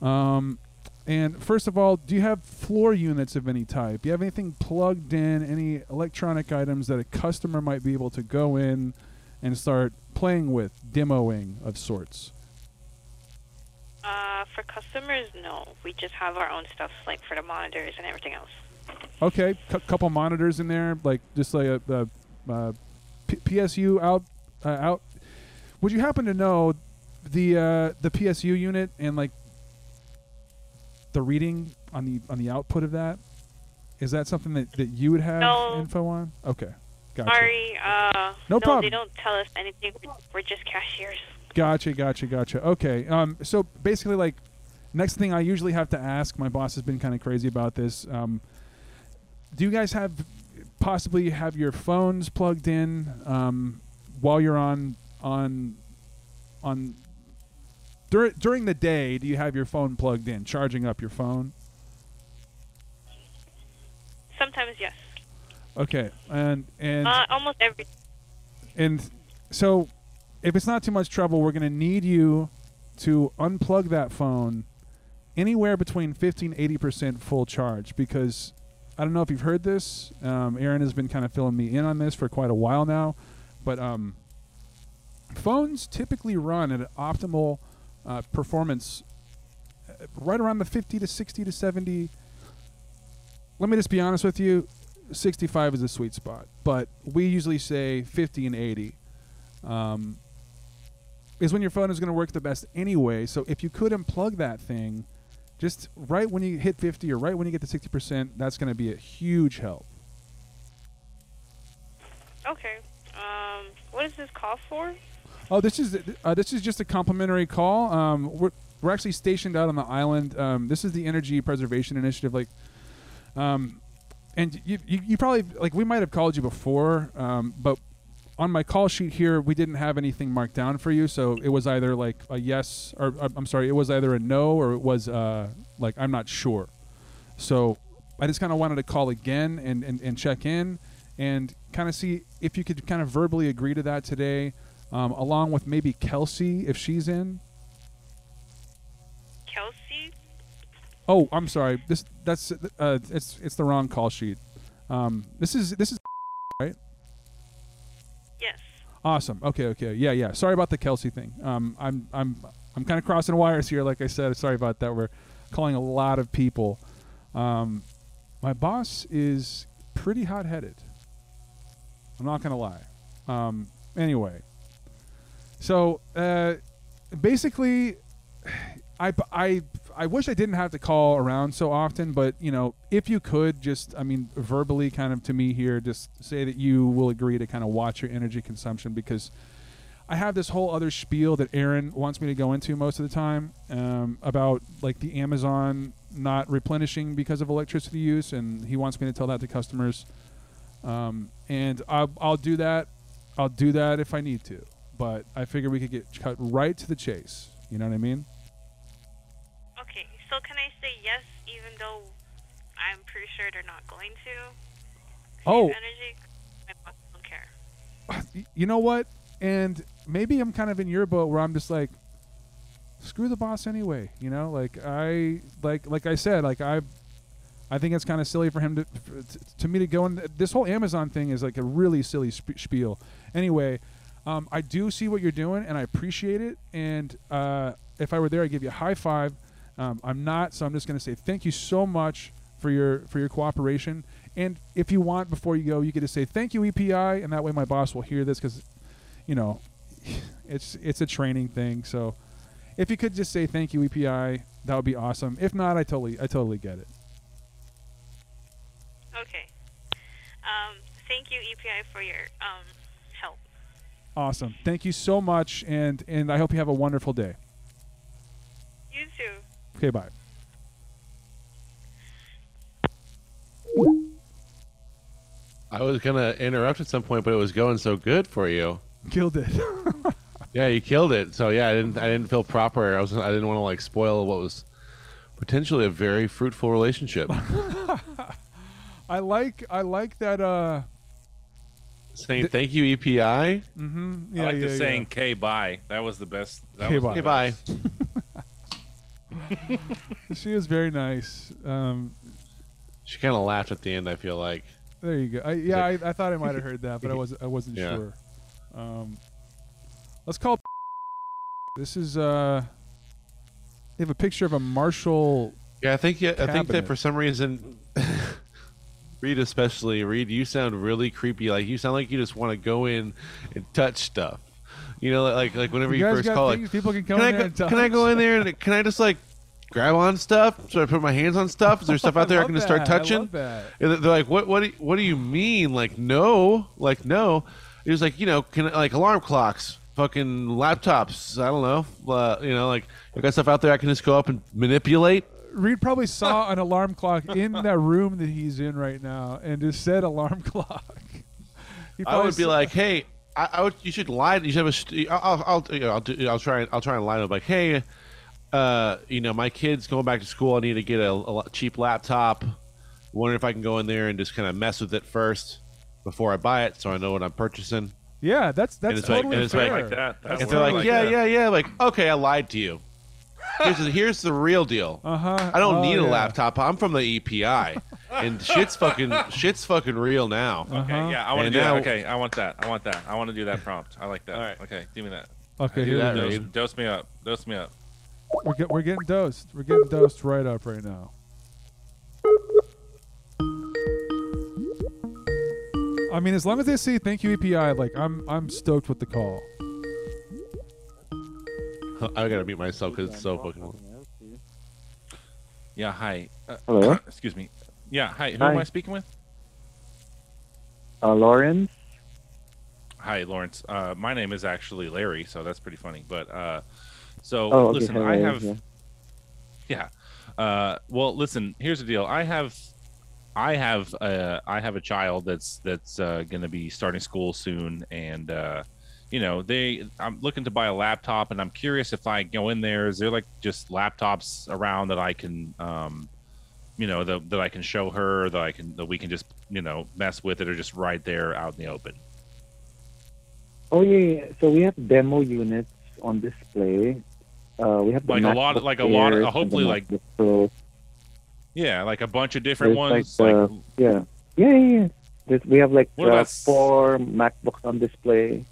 Um, and first of all, do you have floor units of any type? Do you have anything plugged in, any electronic items that a customer might be able to go in and start playing with, demoing of sorts? Uh, for customers, no. We just have our own stuff, like for the monitors and everything else. Okay, cou couple monitors in there, like just like a, a, uh P- PSU out uh, out. Would you happen to know the uh, the PSU unit and like the reading on the on the output of that? Is that something that, that you would have No. info on? Okay, gotcha. Sorry, uh, No They problem. don't tell us anything. We're- We're just cashiers. Gotcha, gotcha, gotcha. Okay. Um, so basically, like, next thing I usually have to ask, my boss has been kind of crazy about this. Um, do you guys have possibly have your phones plugged in um, while you're on on on dur- during the day? Do you have your phone plugged in, charging up your phone? Sometimes, yes. Okay, and and Uh, almost every. And so, if it's not too much trouble, we're going to need you to unplug that phone anywhere between 50 and 80% full charge because I don't know if you've heard this. Um, Aaron has been kind of filling me in on this for quite a while now. But um, phones typically run at an optimal uh, performance uh, right around the 50 to 60 to 70. Let me just be honest with you 65 is a sweet spot, but we usually say 50 and 80 um, is when your phone is going to work the best anyway. So if you could unplug that thing just right when you hit 50 or right when you get to 60%, that's going to be a huge help. Okay. Um, what is this call for? Oh, this is uh, this is just a complimentary call. Um, we're we're actually stationed out on the island. Um, this is the Energy Preservation Initiative. Like, um, and you, you you probably like we might have called you before, um, but on my call sheet here we didn't have anything marked down for you. So it was either like a yes or uh, I'm sorry, it was either a no or it was uh, like I'm not sure. So I just kind of wanted to call again and, and, and check in and kind of see if you could kind of verbally agree to that today, um, along with maybe Kelsey if she's in. Kelsey? Oh, I'm sorry. This that's uh, it's it's the wrong call sheet. Um, this is this is right. Yes. Awesome. Okay. Okay. Yeah. Yeah. Sorry about the Kelsey thing. Um, I'm I'm I'm kind of crossing wires here. Like I said, sorry about that. We're calling a lot of people. Um, my boss is pretty hot-headed. I'm not gonna lie. Um, anyway, so uh, basically, I, I I wish I didn't have to call around so often, but you know, if you could just, I mean, verbally, kind of to me here, just say that you will agree to kind of watch your energy consumption because I have this whole other spiel that Aaron wants me to go into most of the time um, about like the Amazon not replenishing because of electricity use, and he wants me to tell that to customers. Um, and I'll, I'll do that. I'll do that if I need to. But I figure we could get cut right to the chase. You know what I mean? So can I say yes even though I'm pretty sure they're not going to? Oh. Energy? Boss don't care. You know what? And maybe I'm kind of in your boat where I'm just like, screw the boss anyway. You know, like I like like I said, like I, I think it's kind of silly for him to, to to me to go in. This whole Amazon thing is like a really silly sp- spiel. Anyway, um, I do see what you're doing and I appreciate it. And uh, if I were there, I'd give you a high five. Um, I'm not, so I'm just going to say thank you so much for your for your cooperation. And if you want, before you go, you get to say thank you EPI, and that way my boss will hear this because, you know, it's it's a training thing. So if you could just say thank you EPI, that would be awesome. If not, I totally I totally get it. Okay. Um, thank you, EPI, for your um, help. Awesome. Thank you so much, and and I hope you have a wonderful day. You too. Okay, bye. I was gonna interrupt at some point, but it was going so good for you. Killed it. yeah, you killed it. So yeah, I didn't. I didn't feel proper. I was. I didn't want to like spoil what was potentially a very fruitful relationship. I like I like that. Uh, Saying thank you, EPI. mm-hmm. I like yeah, the yeah. saying "K bye." That was the best. That K was bye. the K bye. best. she was very nice. Um, She kind of laughed at the end. I feel like. there you go. I, yeah, I, I thought I might have heard that, but I wasn't. I wasn't Yeah. sure. Um, let's call. This is. Uh, they have a picture of a Marshall. Yeah, I think. Yeah, I think that for some reason, Reed especially, Reed, you sound really creepy. Like you sound like you just want to go in and touch stuff. You know, like like whenever You you, first call, things like, people can come can I in go, there and can I go in there and can I just like grab on stuff? Should I put my hands on stuff? Is there stuff out there I, love can just start. I touching? love that. And they're like, what what do, what do you mean? Like no, like no. He was like, you know, can like alarm clocks, fucking laptops. I don't know, uh, you know, like I got stuff out there I can just go up and manipulate. Reed probably saw an alarm clock in that room that he's in right now, and just said alarm clock. I would be saw- like, hey, I, I would, you should lie. You should have a. st- I'll, I'll, I'll, you know, I'll, do, I'll try. I'll try and lie to them. Like, hey, uh, you know, my kid's going back to school. I need to get a, a cheap laptop. Wondering if I can go in there and just kind of mess with it first before I buy it, so I know what I'm purchasing. yeah, that's that's it's like- totally and fair. like- Like that. That's and they're like, like yeah, that. yeah, yeah. Like, okay, I lied to you. Here's the, here's the real deal. Uh-huh. I don't Oh, need a yeah. laptop. I'm from the EPI, and shit's fucking shit's fucking real now. Uh-huh. Okay, yeah, I want to do now- that. Okay, I want that. I want that. I want to do that prompt. I like that. All right. Okay, give me that. Okay, Do that, we. Dose, dose me up. Dose me up. We're, get, we're getting dosed. We're getting dosed right up right now. I mean, as long as they see thank you EPI, like I'm I'm stoked with the call. I gotta mute myself because it's so fucking. Yeah. Hi. Uh, Hello? excuse me. Yeah. Hi. Who Hi. am I speaking with? Uh, Lawrence? Hi, Lawrence. Uh, my name is actually Larry, so that's pretty funny. But uh, so Oh, okay, listen, hi, I have. yeah. Yeah. Uh, well, listen. Here's the deal. I have, I have, uh, I have a child that's that's uh, going to be starting school soon, and uh, you know, they. I'm looking to buy a laptop, and I'm curious if I go in there. Is there like just laptops around that I can, um, you know, that, that I can show her, that I can that we can just you know mess with it, or just right there out in the open. Oh yeah, yeah. So we have demo units on display. Uh, we have Like a lot- like a lot of- and hopefully, like, Pro. Yeah, like a bunch of different There's ones. Like, Like, uh, yeah, yeah, yeah. yeah. There's, we have like uh, four MacBooks on display,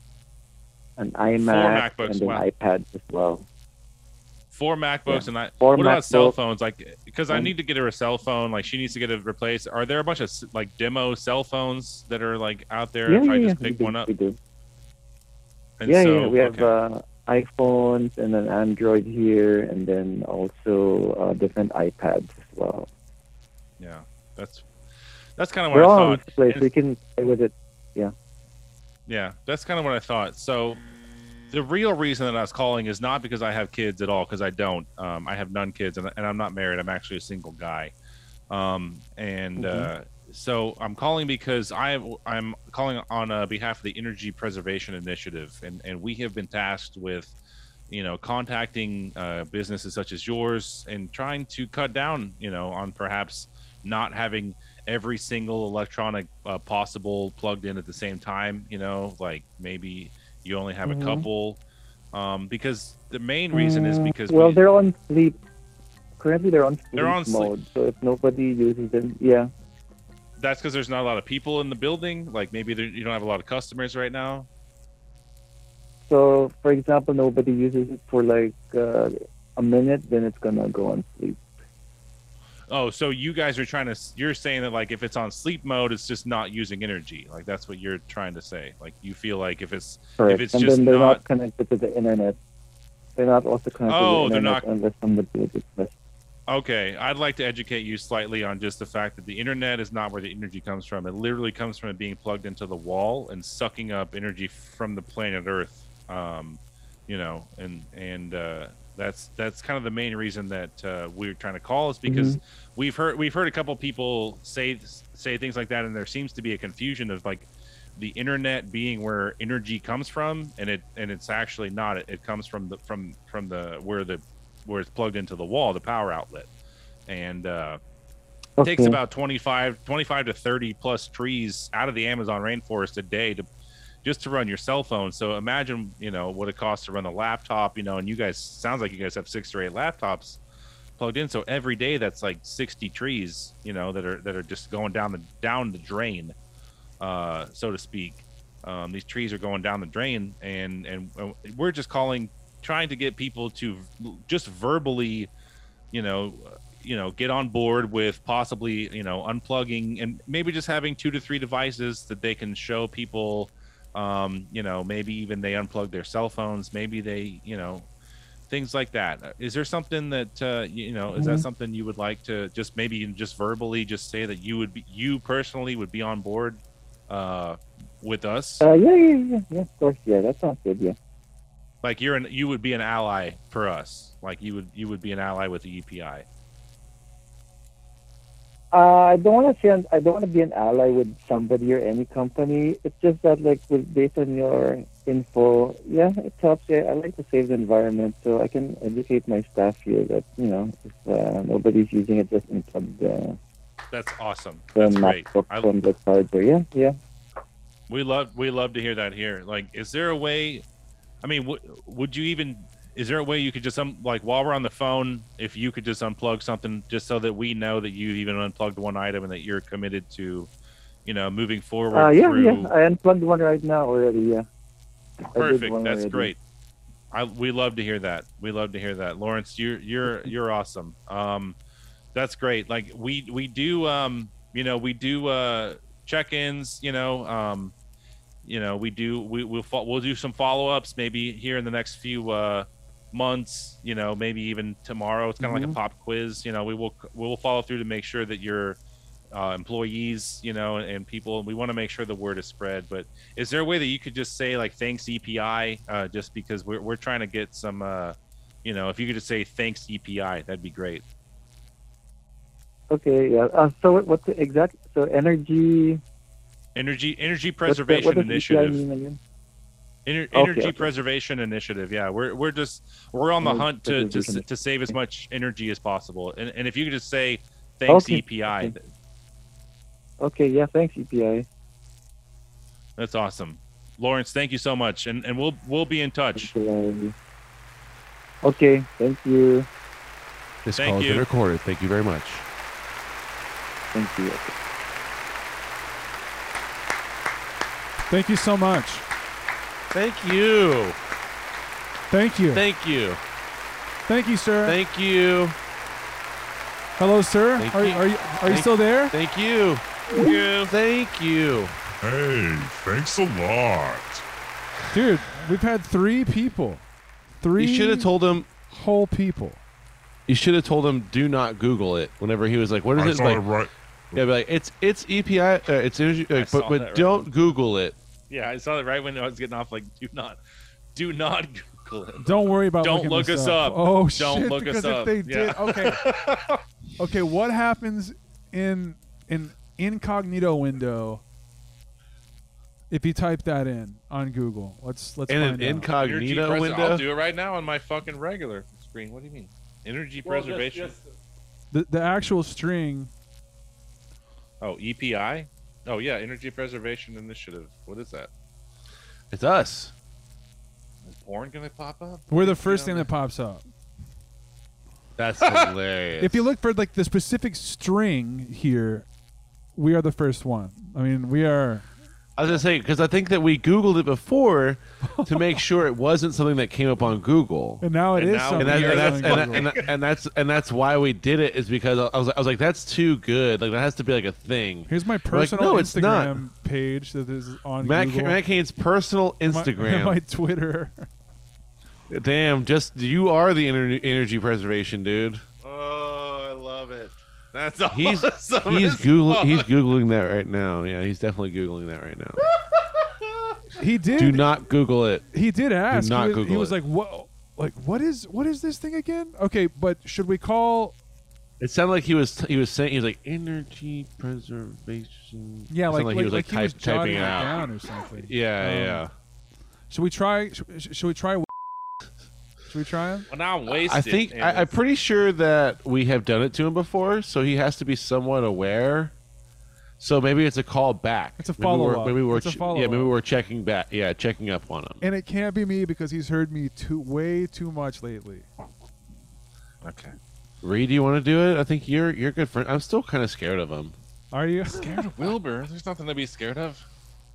an iMac, and then wow. iPads as well. Four MacBooks Yeah. and I. Four what about cell phones? Like, because I need to get her a cell phone. Like, she needs to get it replaced. Are there a bunch of like demo cell phones that are like out there? Yeah, if I yeah, just yeah, pick we do, one up. we do. And yeah, so, yeah. We have okay. uh, iPhones and then Android here, and then also uh, different iPads as well. Yeah, that's that's kind of what They're I all thought. display, And you can play with it. Yeah. Yeah, that's kind of what I thought. So the real reason that I was calling is not because I have kids at all, because I don't. Um, I have none kids, and, and I'm not married. I'm actually a single guy. Um, and uh, so I'm calling because I I'm calling on uh, behalf of the Energy Preservation Initiative, and and we have been tasked with, you know, contacting uh, businesses such as yours and trying to cut down, you know, on perhaps not having every single electronic uh, possible plugged in at the same time. You know, like maybe you only have Mhm. a couple. Um, because the main reason is Mm, because well, we, they're on sleep. Currently, they're on sleep They're on sleep. mode. So if nobody uses them, yeah. that's because there's not a lot of people in the building. Like maybe you don't have a lot of customers right now. So, for example, nobody uses it for like uh, a minute, then it's gonna go on sleep. Oh, so you guys are trying to? You're saying that like if it's on sleep mode, it's just not using energy. Like that's what you're trying to say. Like you feel like if it's Correct. if it's and just then they're not, not connected to the internet. They're not also connected Oh, to the they're internet not- unless somebody. Okay, I'd like to educate you slightly on just the fact that the internet is not where the energy comes from. It literally comes from it being plugged into the wall and sucking up energy from the planet Earth. Um, you know, and and uh, that's that's kind of the main reason that uh, we're trying to call is because Mhm. we've heard we've heard a couple people say say things like that, and there seems to be a confusion of like the internet being where energy comes from, and it and it's actually not. It, it comes from the from from the where the where it's plugged into the wall, the power outlet, and uh, it takes about 25, 25 to thirty plus trees out of the Amazon rainforest a day to just to run your cell phone. So imagine you know what it costs to run a laptop. You know, and you guys sounds like you guys have six or eight laptops plugged in. So every day that's like sixty trees. You know that are that are just going down the down the drain, uh, so to speak. Um, these trees are going down the drain, and and uh, we're just calling, trying to get people to just verbally, you know, you know, get on board with possibly you know unplugging and maybe just having two to three devices that they can show people. Um, you know, maybe even they unplug their cell phones. Maybe they, you know, things like that. Uh, there something that uh, you know? Is that Mhm. something you would like to just maybe just verbally just say that you would be you personally would be on board uh, with us? Uh, yeah, yeah, yeah, yeah. Of course, yeah. That sounds good. Yeah. like you're an you would be an ally for us. Like you would you would be an ally with the EPI. Uh, I don't want to say I don't want to be an ally with somebody or any company. It's just that, like, with based on your info, yeah, it helps. Yeah, I like to save the environment, so I can educate my staff here that you know if uh, nobody's using it, just unplug the, That's awesome. the That's great. I, from the charger. Yeah, yeah. we love we love to hear that here. Like, is there a way? I mean, w- would you even? Is there a way you could just um, like while we're on the phone, if you could just unplug something, just so that we know that you've even unplugged one item and that you're committed to, you know, moving forward Uh, yeah, through. yeah. I unplugged one right now already. Yeah. Perfect. That's already. great. I we love to hear that. We love to hear that. Lawrence, you're you're you're awesome. Um that's great. Like we we do um you know, we do uh check-ins, you know, um you know, we do we we'll we'll do some follow-ups maybe here in the next few uh months, you know, maybe even tomorrow. It's kind of like Mhm. a pop quiz, you know, we will we will follow through to make sure that your uh, employees, you know, and people. We want to make sure the word is spread. But is there a way that you could just say like thanks EPI, uh, just because we're we're trying to get some, uh, you know, if you could just say thanks EPI, that'd be great. Okay. Yeah. Uh, so what- what's the exact? So energy. Energy Energy the- Preservation EPI Initiative. Mean again? Ener- Okay, energy okay. preservation initiative. Yeah, we're we're just we're on the hunt to to, to save as much energy as possible. And and if you could just say Thanks Okay, EPI. okay. Okay, yeah, thanks, EPI. That's awesome. Lawrence, thank you so much, and and we'll we'll be in touch. Okay, thank you. This Thank call has been recorded. Thank you very much. Thank you. Thank you so much. Thank you. Thank you. Thank you. Thank you, sir. Thank you. Hello, sir. Thank are, you. are you are you still there? Thank you. Thank you. Thank you. Hey, thanks a lot. Dude, we've had three people. Three You should have told him. whole people. You should have told him do not Google it. Whenever he was like, "What is I it?" like, it right- Yeah, be like it's it's EPI. Uh, it's energy, uh, but but right. don't Google it. Yeah, I saw that right when I was getting off. Like, do not, do not Google it. Don't worry about Don't look this us up. Oh Don't shit! look us because up. if they did, Yeah. okay, okay. What happens in in incognito window if you type that in on Google? Let's let's In an out. incognito Energy window? I'll do it right now on my fucking regular screen. What do you mean? Energy preservation. the the actual string. Oh, EPI. Oh yeah, Energy Preservation Initiative. What is that? It's us. Is porn gonna pop up? We're the You first know, thing that pops up. That's hilarious. If you look for like the specific string here, we are the first one. I mean, we are. I was gonna say because I think that we Googled it before to make sure it wasn't something that came up on Google. And now it and is now- and, that's, that's and, that's, and, Google. that- and that's and that's why we did it is because I was I was like that's too good like that has to be like a thing. Here's my We're like, personal no, it's not. Instagram page that is on Matt, Google. Matt Kane's personal Instagram. my Twitter. Damn, just you are the energy preservation dude. Oh, I love it. That's He's awesome he's Google fuck. he's googling that right now. Yeah, he's definitely googling that right now. He did. Do not Google it. He did ask. Do not he was, he was it. like, "What? Like, what is what is this thing again?" Okay, but should we call? It sounded like he was he was saying he was like energy preservation. Yeah, like like, he was like like, he was typing it it out. down or something. Yeah, Um, yeah. Should we try? Should, should we try? Should we try him? Well, now I'm wasted. I think I, I'm pretty sure that we have done it to him before, so he has to be somewhat aware. So maybe it's a call back. It's a Maybe we're- follow-up. Maybe we're It's a follow-up. yeah, maybe we're checking back. Yeah, checking up on him. And it can't be me because he's heard me too way too much lately. Okay. Reed, do you want to do it? I think you're you're a good friend. I'm still kind of scared of him. Are you scared of Wilbur? There's nothing to be scared of.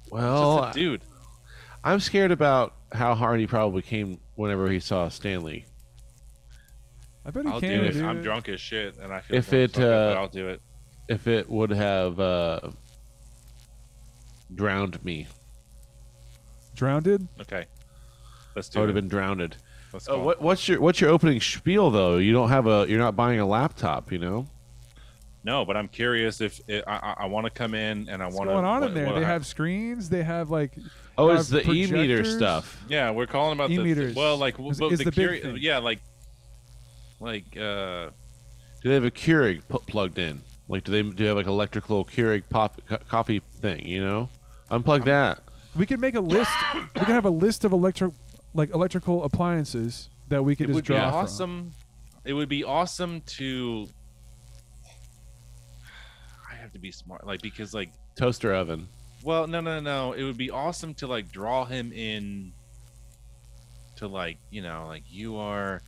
Well, Just a dude. I'm scared about how hard he probably came whenever he saw Stanley. I bet he I'll can. do it. dude. I'm drunk as shit, and I feel If like I'm it, fucking, but uh, I'll do it. If it would have uh, drowned me, Drowned? Okay. Let's do. I would it. have been drowned. Let's Uh, go. what, what's your what's your opening spiel though? You don't have a you're not buying a laptop, you know. No, but I'm curious if it, I, I, I want to come in and I What's want to. going on in there? They have screens. They have like. Oh, have it's the e-meter stuff. Yeah, we're calling about the E-meters. the well, like Is- but is the, the big curi- yeah, like like uh Do they have a Keurig pu- plugged in? Like, do they do they have like electrical Keurig pop co- coffee thing? You know, unplug that. We could make a list. we could have a list of electric, like electrical appliances that we could it just would be draw from. awesome. It would be awesome to. I have to be smart, like because like Toaster oven. Well, no, no, no. It would be awesome to like draw him in to like, you know, like you are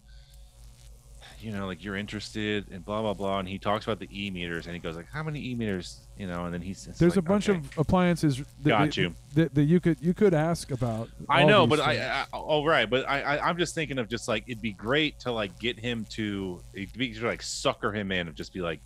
you know, like you're interested and blah blah blah and he talks about the e meters and he goes like, How many e meters? You know, and then he's There's like, a bunch okay. of appliances that, Got you. That, that you could you could ask about. I know, but I. I oh right, but I, I I'm just thinking of just like it'd be great to like get him to it'd be to like sucker him in and just be like,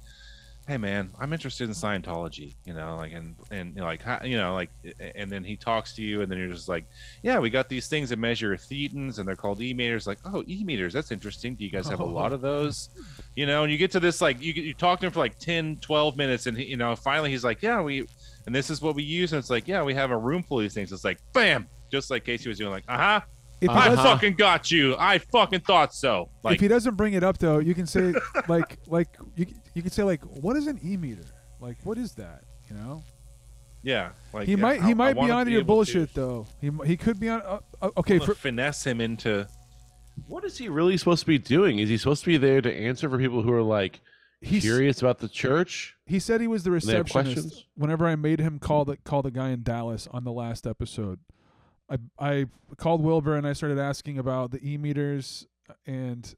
hey man, I'm interested in Scientology, you know, like and and you know, like you know like and then he talks to you and then you're just like, yeah, we got these things that measure thetans and they're called e meters. Like, oh, e meters, that's interesting. Do you guys have a lot of those? You know, and you get to this like you you talk to him for like 10, 12 minutes and he, you know finally he's like, yeah, we and this is what we use and it's like, yeah, we have a room full of these things. It's like, bam, just like Casey was doing, like, uh huh. If he I fucking got you. I fucking thought so. Like, if he doesn't bring it up though, you can say like like you you can say like what is an e meter? Like what is that? You know. yeah, like he yeah, might I- he I might be wanna on be your able to- bullshit though. He he could be on. Uh, uh, okay, gonna for, finesse him into What is he really supposed to be doing? Is he supposed to be there to answer for people who are like, He's- curious about the church. He said he was the And receptionist. Whenever I made him call the call the guy in Dallas on the last episode, I I called Wilbur and I started asking about the e meters and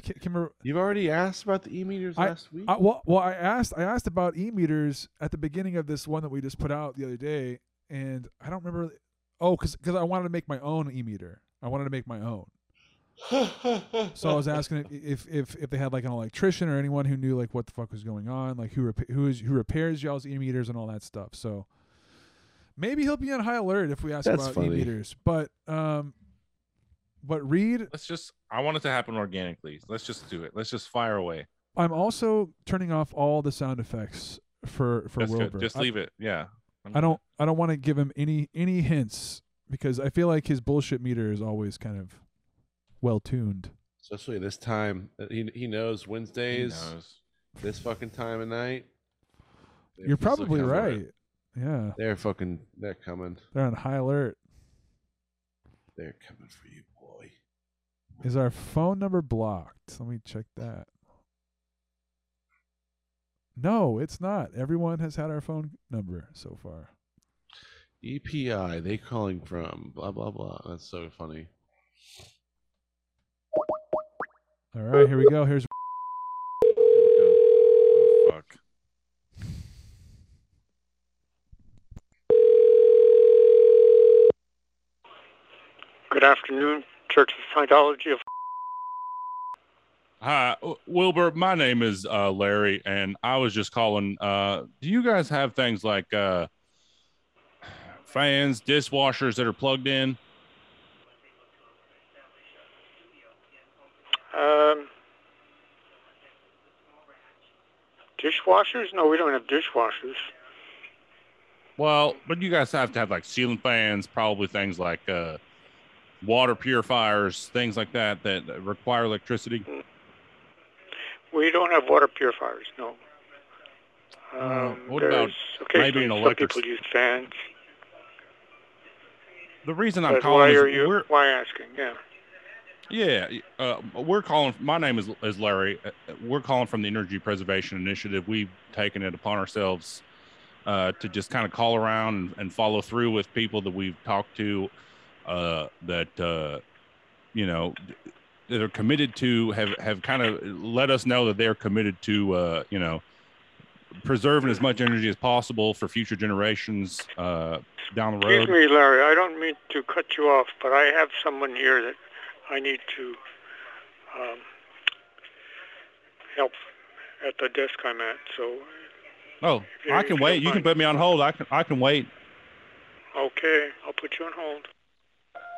I can't, can't. You've already asked about the e meters I- last week. I, well, well, I asked I asked about e meters at the beginning of this one that we just put out the other day, and I don't remember. Oh, because because I wanted to make my own e meter. I wanted to make my own. so I was asking if if if they had like an electrician or anyone who knew like what the fuck was going on, like who rep- who is who repairs y'all's e meters and all that stuff. So maybe he'll be on high alert if we ask That's about funny. e meters. But um, but Reed, Let's just. I want it to happen organically. Let's just do it. Let's just fire away. I'm also turning off all the sound effects for for That's Wilbur. good. Just I- leave it. Yeah. I don't I don't want to give him any any hints because I feel like his bullshit meter is always kind of well tuned. Especially this time. Uh, He he knows Wednesdays. knows. This fucking time of night. You're probably right. Yeah. They're fucking. They're coming. They're on high alert. They're coming for you, boy. Is our phone number blocked? Let me check that. No, it's not. Everyone has had our phone number so far. EPI. They calling from blah blah blah. That's so funny. All right, here we go. Here's oh, Fuck. Good afternoon, Church of Scientology of Hi, Wilbur. My name is uh, Larry, and I was just calling. Uh, do you guys have things like uh, fans, dishwashers that are plugged in? um, dishwashers. No, we don't have dishwashers. Well, but you guys have to have like ceiling fans, probably things like uh, water purifiers, things like that that require electricity. We don't have water purifiers. No. Um, what about maybe an some electric- people use fans. The reason I'm But calling why is are you? we're Why asking? Yeah. Yeah, uh, we're calling. My name is, is Larry. Uh, We're calling from the Energy Preservation Initiative. We've taken it upon ourselves uh, to just kind of call around and, and follow through with people that we've talked to uh, that uh, you know that are committed to have have kind of let us know that they're committed to uh, you know preserving as much energy as possible for future generations uh, down the road. Excuse me, Larry. I don't mean to cut you off, but I have someone here that I need to um, help at the desk I'm at. So, Oh, I can wait. You can put me on hold. I can I can wait. okay, I'll put you on hold.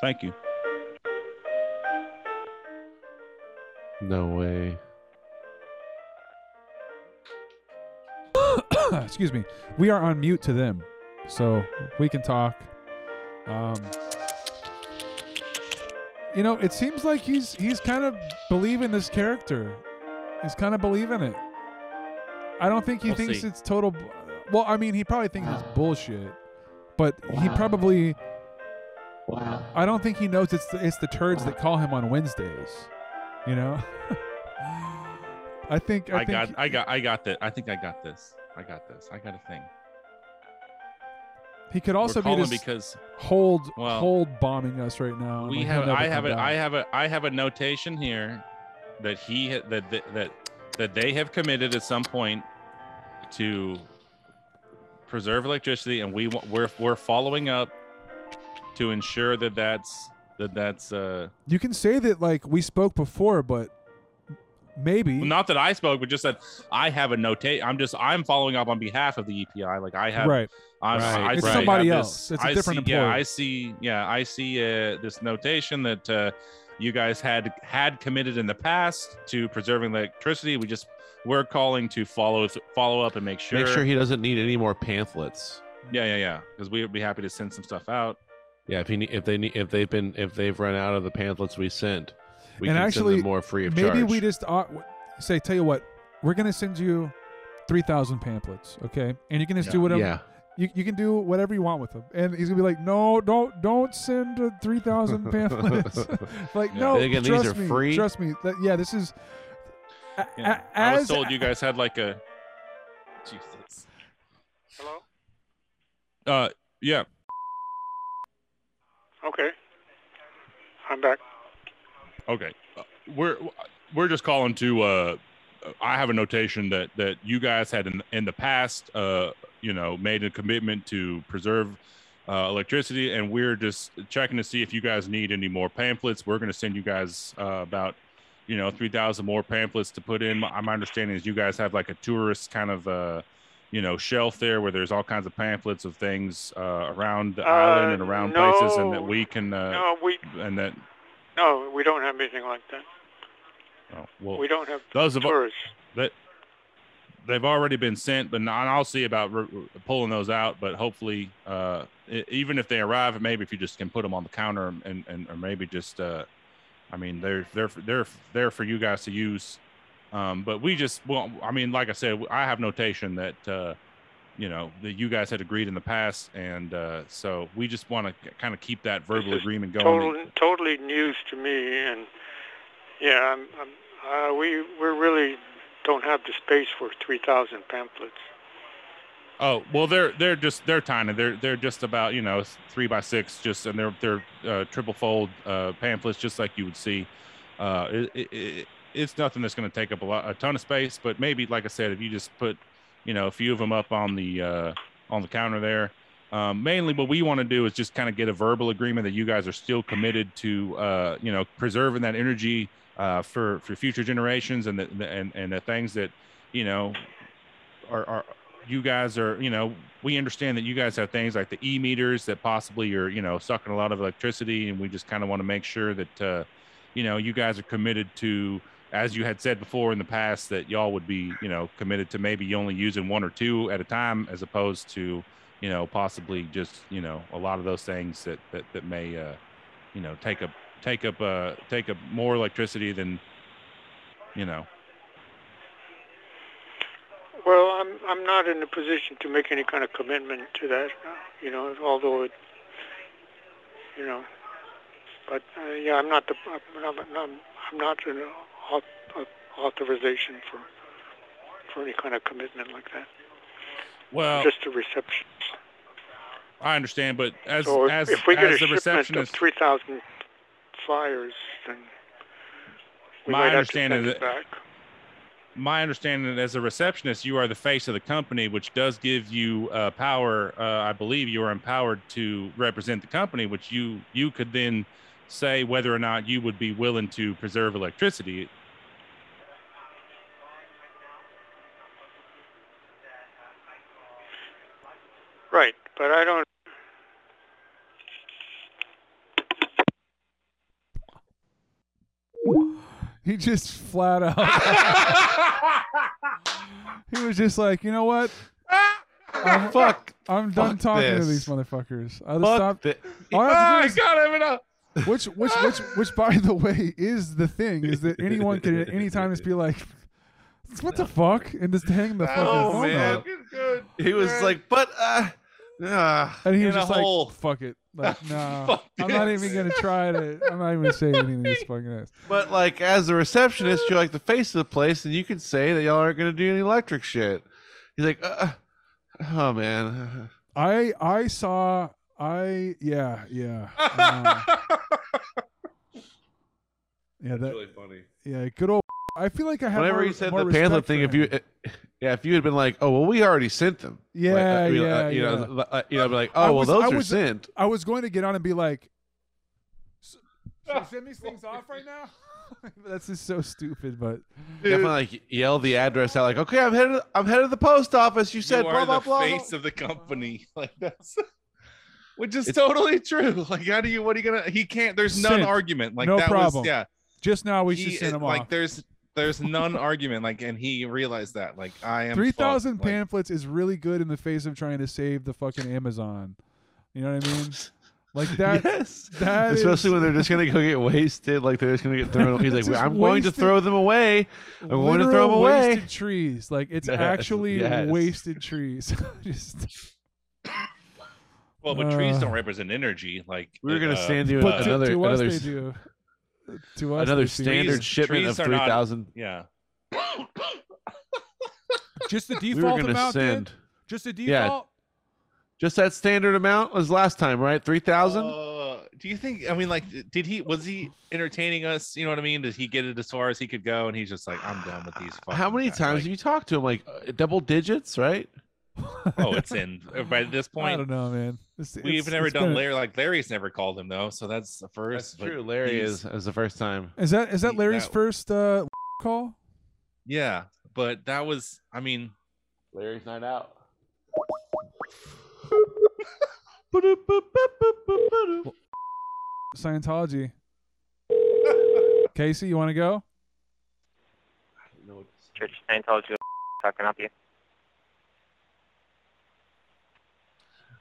Thank you. No way. excuse me. We are on mute to them, so we can talk. Um, you know, it seems like he's he's kind of believing this character. He's kind of believing it. I don't think he We'll thinks see. it's total. Well, I mean, he probably thinks it's bullshit, but he probably. Wow. I don't think he knows it's the, it's the turds that call him on Wednesdays. You know. I think I, I, think got, I got, I got that. I think I got this. I got this. I got a thing. he could also be calling just because- hold well, hold bombing us right now. We like, have, I have, a, I have a, I have a notation here that he that that that, that they have committed at some point to preserve electricity, and we we're we're following up to ensure that that's that that's uh You can say that like we spoke before, but maybe not that I spoke, but just that I have a notate. I'm just I'm following up on behalf of the EPI. Like I have, Right. I'm, Right. I It's see- somebody have else. this- It's a I different see, Yeah. I see. Yeah, I see uh, this notation that uh, you guys had had committed in the past to preserving electricity. We just we're calling to follow follow up and make sure. Make sure he doesn't need any more pamphlets. Yeah, yeah, yeah. Because we would be happy to send some stuff out. Yeah, if he ne- if they need if they've been if they've run out of the pamphlets we sent, we and can actually send them more free of maybe charge. Maybe we just uh, say, tell you what, we're gonna send you three thousand pamphlets, okay? And you can just do whatever. Yeah. You, you can do whatever you want with them, and he's gonna be like, "No, don't don't send uh, three thousand pamphlets." like, Yeah. no, And again, these trust are me, free? Trust me. That, yeah, this is. Yeah. I was told you guys had like a. Jesus. Hello? Uh, yeah. Okay. I'm back. Okay, Uh, we're we're just calling to. Uh, I have a notation that that you guys had in in the past, uh, you know, made a commitment to preserve uh, electricity, and we're just checking to see if you guys need any more pamphlets. We're going to send you guys uh, about, you know, three thousand more pamphlets to put in. My, my understanding is you guys have like a tourist kind of. Uh, you know, shelf there where there's all kinds of pamphlets of things uh, around the Uh, island and around places, and that we can, uh, No, we and that no, we don't have anything like that. Oh, well, We don't have those of tourists. that they've already been sent, but and I'll see about re- pulling those out. But hopefully, uh, e- even if they arrive, maybe if you just can put them on the counter and, and or maybe just, uh, I mean, they're they're they're there for you guys to use. Um, but we just, well, I mean, like I said, I have notation that, uh, you know, that you guys had agreed in the past, and uh, so we just want to kind of keep that verbal agreement going. Total, totally news to me, and yeah, I'm, I'm, uh, we we really don't have the space for 3,000 pamphlets. Oh well, they're they're just they're tiny. They're they're just about you know three by six, just and they're they're uh, triple fold uh, pamphlets, just like you would see. Uh, it, it, it, it's nothing that's going to take up a lot a ton of space, but maybe like I said, if you just put you know a few of them up on the uh, on the counter there. Um, mainly, what we want to do is just kind of get a verbal agreement that you guys are still committed to, uh, you know, preserving that energy uh, for for future generations, and the, the and and the things that, you know, are, are you guys are you know we understand that you guys have things like the e meters that possibly are you know sucking a lot of electricity and we just kind of want to make sure that uh, you know you guys are committed to as you had said before in the past that y'all would be you know committed to maybe only using one or two at a time as opposed to you know possibly just you know a lot of those things that that, that may uh, you know take up take up uh take up more electricity than you know Well, I'm I'm not in a position to make any kind of commitment to that, you know. Although it, you know, but uh, yeah, I'm not the I'm I'm, not au- au- authorization for for any kind of commitment like that. well Just a reception. I understand, but as so if, as if we get as a the shipment of receptionist, 3,000 flyers, then my might have to understanding that my understanding that as a receptionist, you are the face of the company, which does give you uh, power. Uh, I believe you are empowered to represent the company, which you you could then say whether or not you would be willing to preserve electricity. Right, but I don't. He just flat out. he was just like, you know what? I'm, Fuck. I'm done Fuck talking to these motherfuckers. I'll Fuck stop. thi- All I have to do is- God, enough. which, which, which, which, by the way, is the thing is that anyone can at any time just be like, "What the fuck?" and just hang the fucking Oh phone man, up. he was like, but uh, uh And he was in a just like, hole. "Fuck it, like, no, I'm not even gonna try to. I'm not even gonna say anything to this fucking ass." But like as a receptionist, you're like the face of the place, and you can say that y'all aren't gonna do any electric shit. He's like, uh, oh man, I I saw I yeah yeah um, yeah that really funny. yeah good old. I feel like I have Whenever more, he said more the pamphlet thing, if you, yeah, if you had been like, oh well, we already sent them. Yeah, Like, uh, you yeah, uh, you yeah. know, uh, you know, be like, I oh well, was- those I are was- sent. I was going to get on and be like, should I send these things off right now? That's just so stupid, but Definitely like yell the address out, like, okay, I'm headed, I'm headed to the post office. You said you blah are blah the blah. face of the company. Like that's, which is It's- totally true. Like, how do you? What are you gonna? He can't. There's none Sent. argument. Like No that problem. was yeah. just now we He- should send them like off. there's there's none argument. Like, and he realized that. Like, I am Three thousand fucked. Like, pamphlets is really good in the face of trying to save the fucking Amazon. You know what I mean? Like that. yes, that especially is- when they're just gonna go get wasted, like they're just gonna get thrown. He's like, I'm going to throw them away. I'm going to throw literal them away. Wasted trees. Like it's Yes, actually yes. wasted trees. Just well, but trees Uh, don't represent energy. Like We were gonna uh, send you but to, another to us another do. To us, another standard trees- shipment trees of 3,000. Yeah. Just the We were default gonna amount. dude? send. Just the Yeah. default. Just that standard amount was last time, right? Three thousand. Uh, do you think? I mean, like, did he? Was he entertaining us? You know what I mean? Did he get it as far as he could go? And he's just like, I'm done with these. How many times have you talked to him? Like uh, double digits, right? oh, it's in by this point. I don't know, man. It's- We've it's- never it's done gonna- Larry. Like Larry's never called him though, so that's the first. That's true. Larry he's- is the first time. Is that is that Larry's that- first uh, call? Yeah, but that was. I mean, Larry's night out. Scientology. Casey, you want to go? Church of Scientology. How can I help you?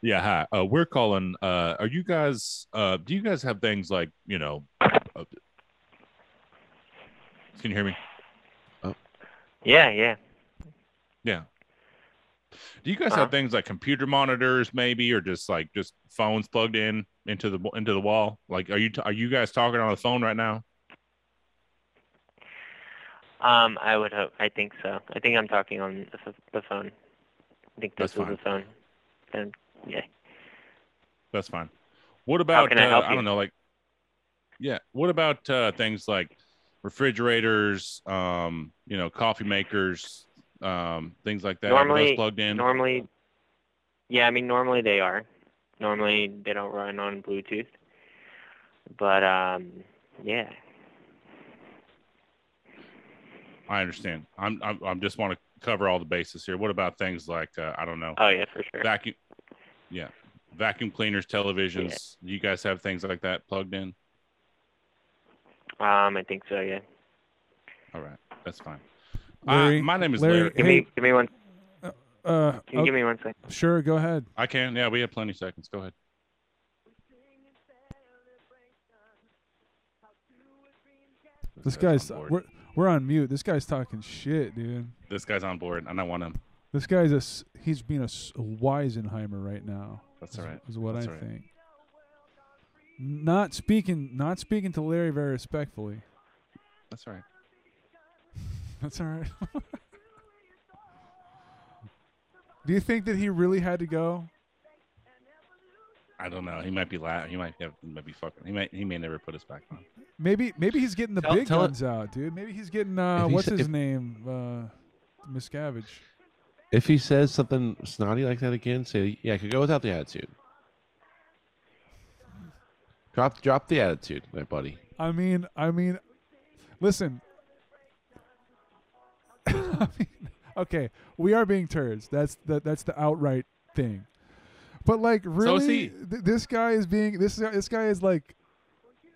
Yeah, hi. Uh, we're calling. Uh, are you guys? Uh, do you guys have things like you know? Uh, can you hear me? Yeah, yeah. Yeah. Do you guys Uh-huh. have things like computer monitors, maybe, or just like just phones plugged in into the into the wall? Like, are you are you guys talking on the phone right now? Um, I would hope. I think so. I think I'm talking on the, ph- the phone. I think this That's is the phone. And yeah. That's fine. What about? I uh, I don't know, like. Yeah. What about uh, things like refrigerators? Um, you know, coffee makers, um, things like that. Are those normally, plugged in. normally, yeah. I mean, normally they are. Normally they don't run on Bluetooth. But um, yeah. I understand. I'm, I'm, I'm just want to cover all the bases here. What about things like uh, I don't know? Oh yeah, for sure. Vacuum. Yeah, vacuum cleaners, televisions. Do you guys have things like that plugged in? Um, I think so. Yeah. All right, that's fine. Larry, uh, my name is Larry, Larry. Give me, give me one. Uh, Can you give me one second? Sure, go ahead. I can. Yeah, we have plenty of seconds. Go ahead. This guy's we're we're on mute. This guy's talking shit, dude. This guy's on board, and I want him. This guy's a s- he's being a, s- a Weisenheimer right now. That's is- all right. Is what That's I all right. think. Not speaking, not speaking to Larry very respectfully. That's all right. That's all right. Do you think that he really had to go? I don't know. He might be la- He might have. He might be fucking. He might. He may never put us back on. Maybe, maybe he's getting the Tell- big tell it- guns out, dude. Maybe he's getting uh, If he what's sa- his if- name, uh, Miscavige. If he says something snotty like that again, say, "Yeah, I could go without the attitude." Drop, drop the attitude, my buddy. I mean, I mean, listen. I mean, okay, we are being turds. That's the that's the outright thing. But like, really, is he. th- this guy is being this this guy is like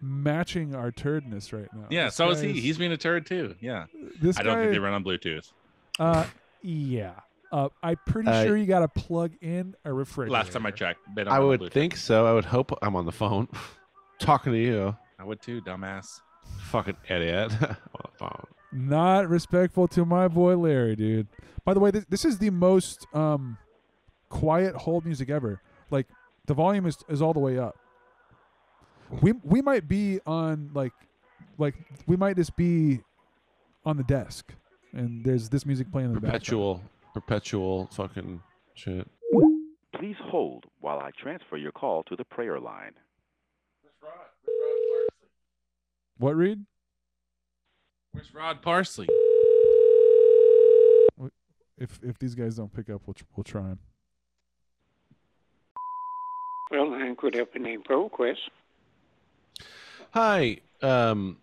matching our turdness right now. Yeah. This So is guy he. He's being a turd too. Yeah. This I don't think guy- they run on Bluetooth. Uh, yeah. Uh, I'm pretty Uh, sure you got to plug in a refrigerator. Last time I checked, they don't I would Bluetooth. think so. I would hope I'm on the phone, talking to you. I would too, dumbass. Fucking idiot. on the phone. Not respectful to my boy Larry, dude. By the way, this, this is the most um, quiet hold music ever. Like the volume is, is all the way up. We we might be on like like we might just be on the desk, and there's this music playing in the background. Perpetual, perpetual fucking shit. Please hold while I transfer your call to the prayer line. What Reed? Where's Rod Parsley? If if these guys don't pick up, we'll tr- we'll try him. Well, I could have a name ProQuest. Hi. Um,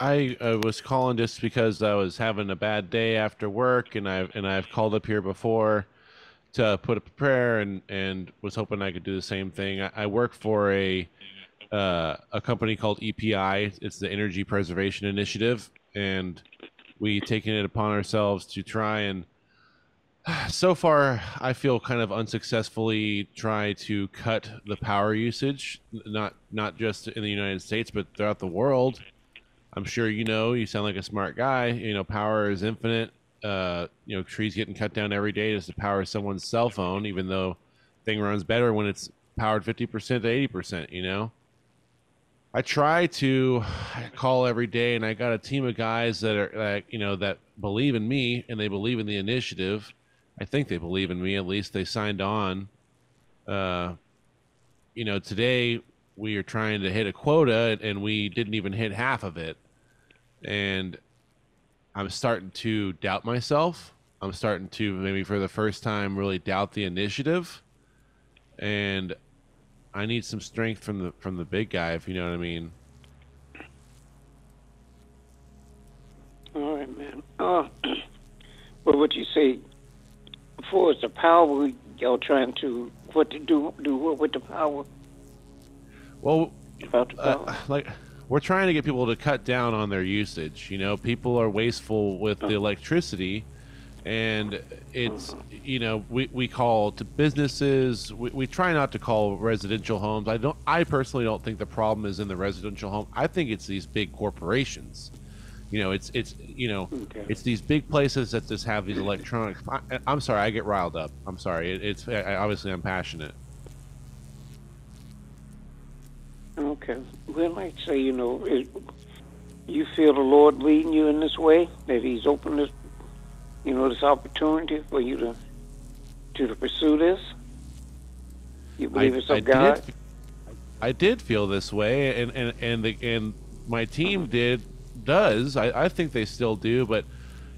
I uh, was calling just because I was having a bad day after work, and I've and I've called up here before to put up a prayer, and and was hoping I could do the same thing. I, I work for a uh, a company called EPI. It's the Energy Preservation Initiative, and we taken it upon ourselves to try and so far i feel kind of unsuccessfully try to cut the power usage not not just in the united states but throughout the world i'm sure you know you sound like a smart guy you know power is infinite uh, you know trees getting cut down every day just to power someone's cell phone even though thing runs better when it's powered 50% to 80% you know I try to call every day, and I got a team of guys that are like you know that believe in me and they believe in the initiative. I think they believe in me. At least they signed on. Uh, you know, today we are trying to hit a quota, and we didn't even hit half of it, and I'm starting to doubt myself. I'm starting to maybe for the first time really doubt the initiative, and I need some strength from the from the big guy, if you know what I mean. All right, man. Uh, what you say for is the power y'all trying to what to do do what with the power? Well, About the power. uh, like we're trying to get people to cut down on their usage. You know, people are wasteful with the oh. electricity, and it's you know we, we call to businesses. We, we try not to call residential homes. I don't. I personally don't think the problem is in the residential home. I think it's these big corporations. You know, it's it's you know it's these big places that just have these electronic. I, I'm sorry, I get riled up. I'm sorry. It, it's I, obviously I'm passionate. Okay. Well, like say, you know, it, you feel the Lord leading you in this way, that He's opened this, you know, this opportunity for you to to, to pursue this. You believe it's of God. Did, I did feel this way, and and and the and my team did does. I, I think they still do, but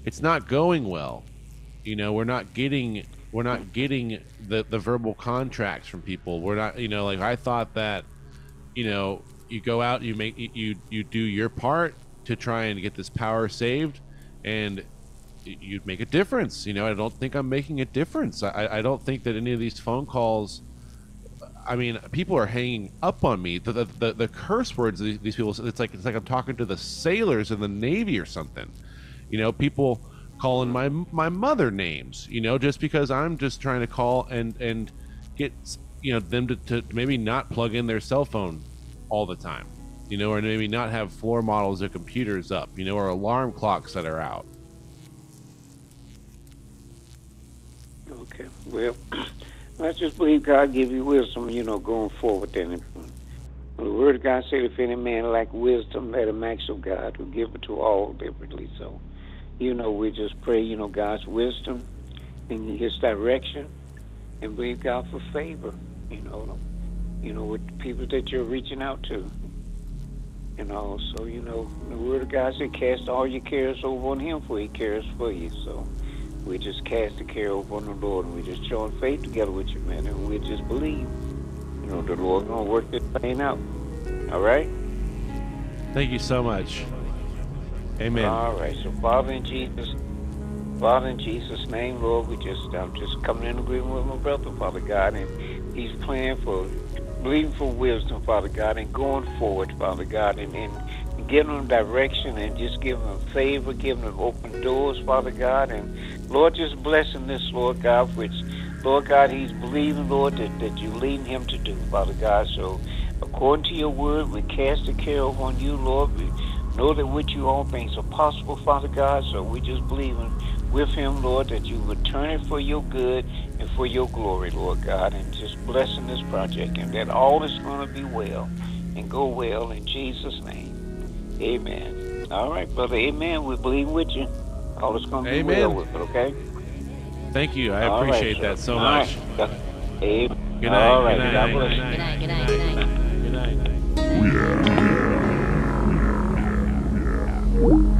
it's not going well. You know, we're not getting we're not getting the the verbal contracts from people. We're not. You know, like I thought that. You know, you go out, you make you you do your part to try and get this power saved, and you'd make a difference. You know, I don't think I'm making a difference. I, I don't think that any of these phone calls. I mean, people are hanging up on me. The the, the, the curse words these, these people. It's like it's like I'm talking to the sailors in the navy or something. You know, people calling my my mother names. You know, just because I'm just trying to call and and get you know them to, to maybe not plug in their cell phone all the time. You know, or maybe not have floor models of computers up. You know, or alarm clocks that are out. Okay. Well, I just believe God give you wisdom, you know, going forward. Then, the Word of God said, "If any man lack wisdom, let him ask of God, who give it to all liberally." So, you know, we just pray, you know, God's wisdom in His direction, and believe God for favor. You know, you know, with the people that you're reaching out to. You know, so you know, the Word of God said, "Cast all your cares over on Him, for He cares for you." So. We just cast the care over on the Lord, and we just join faith together with you, man, and we just believe, you know, the Lord gonna work this thing out. All right. Thank you so much. Amen. All right. So, Father in Jesus, Father in Jesus' name, Lord, we just I'm just coming in agreement with my brother, Father God, and he's praying for, believing for wisdom, Father God, and going forward, Father God, and, and giving him direction and just giving him favor, giving him open doors, Father God, and Lord, just blessing this, Lord God, which, Lord God, he's believing, Lord, that, that you leading him to do, Father God. So, according to your word, we cast the care upon you, Lord. We know that with you all things are possible, Father God. So we just believing with him, Lord, that you would turn it for your good and for your glory, Lord God, and just blessing this project and that all is going to be well and go well in Jesus' name. Amen. All right, brother. Amen. We believe with you. All is going to be Amen. well with it, okay? Thank you. I All right, appreciate sir. that so All much. right. Amen. Good night. All right. Good night. God bless Good you. night. Good night, good night, good night. That's the man.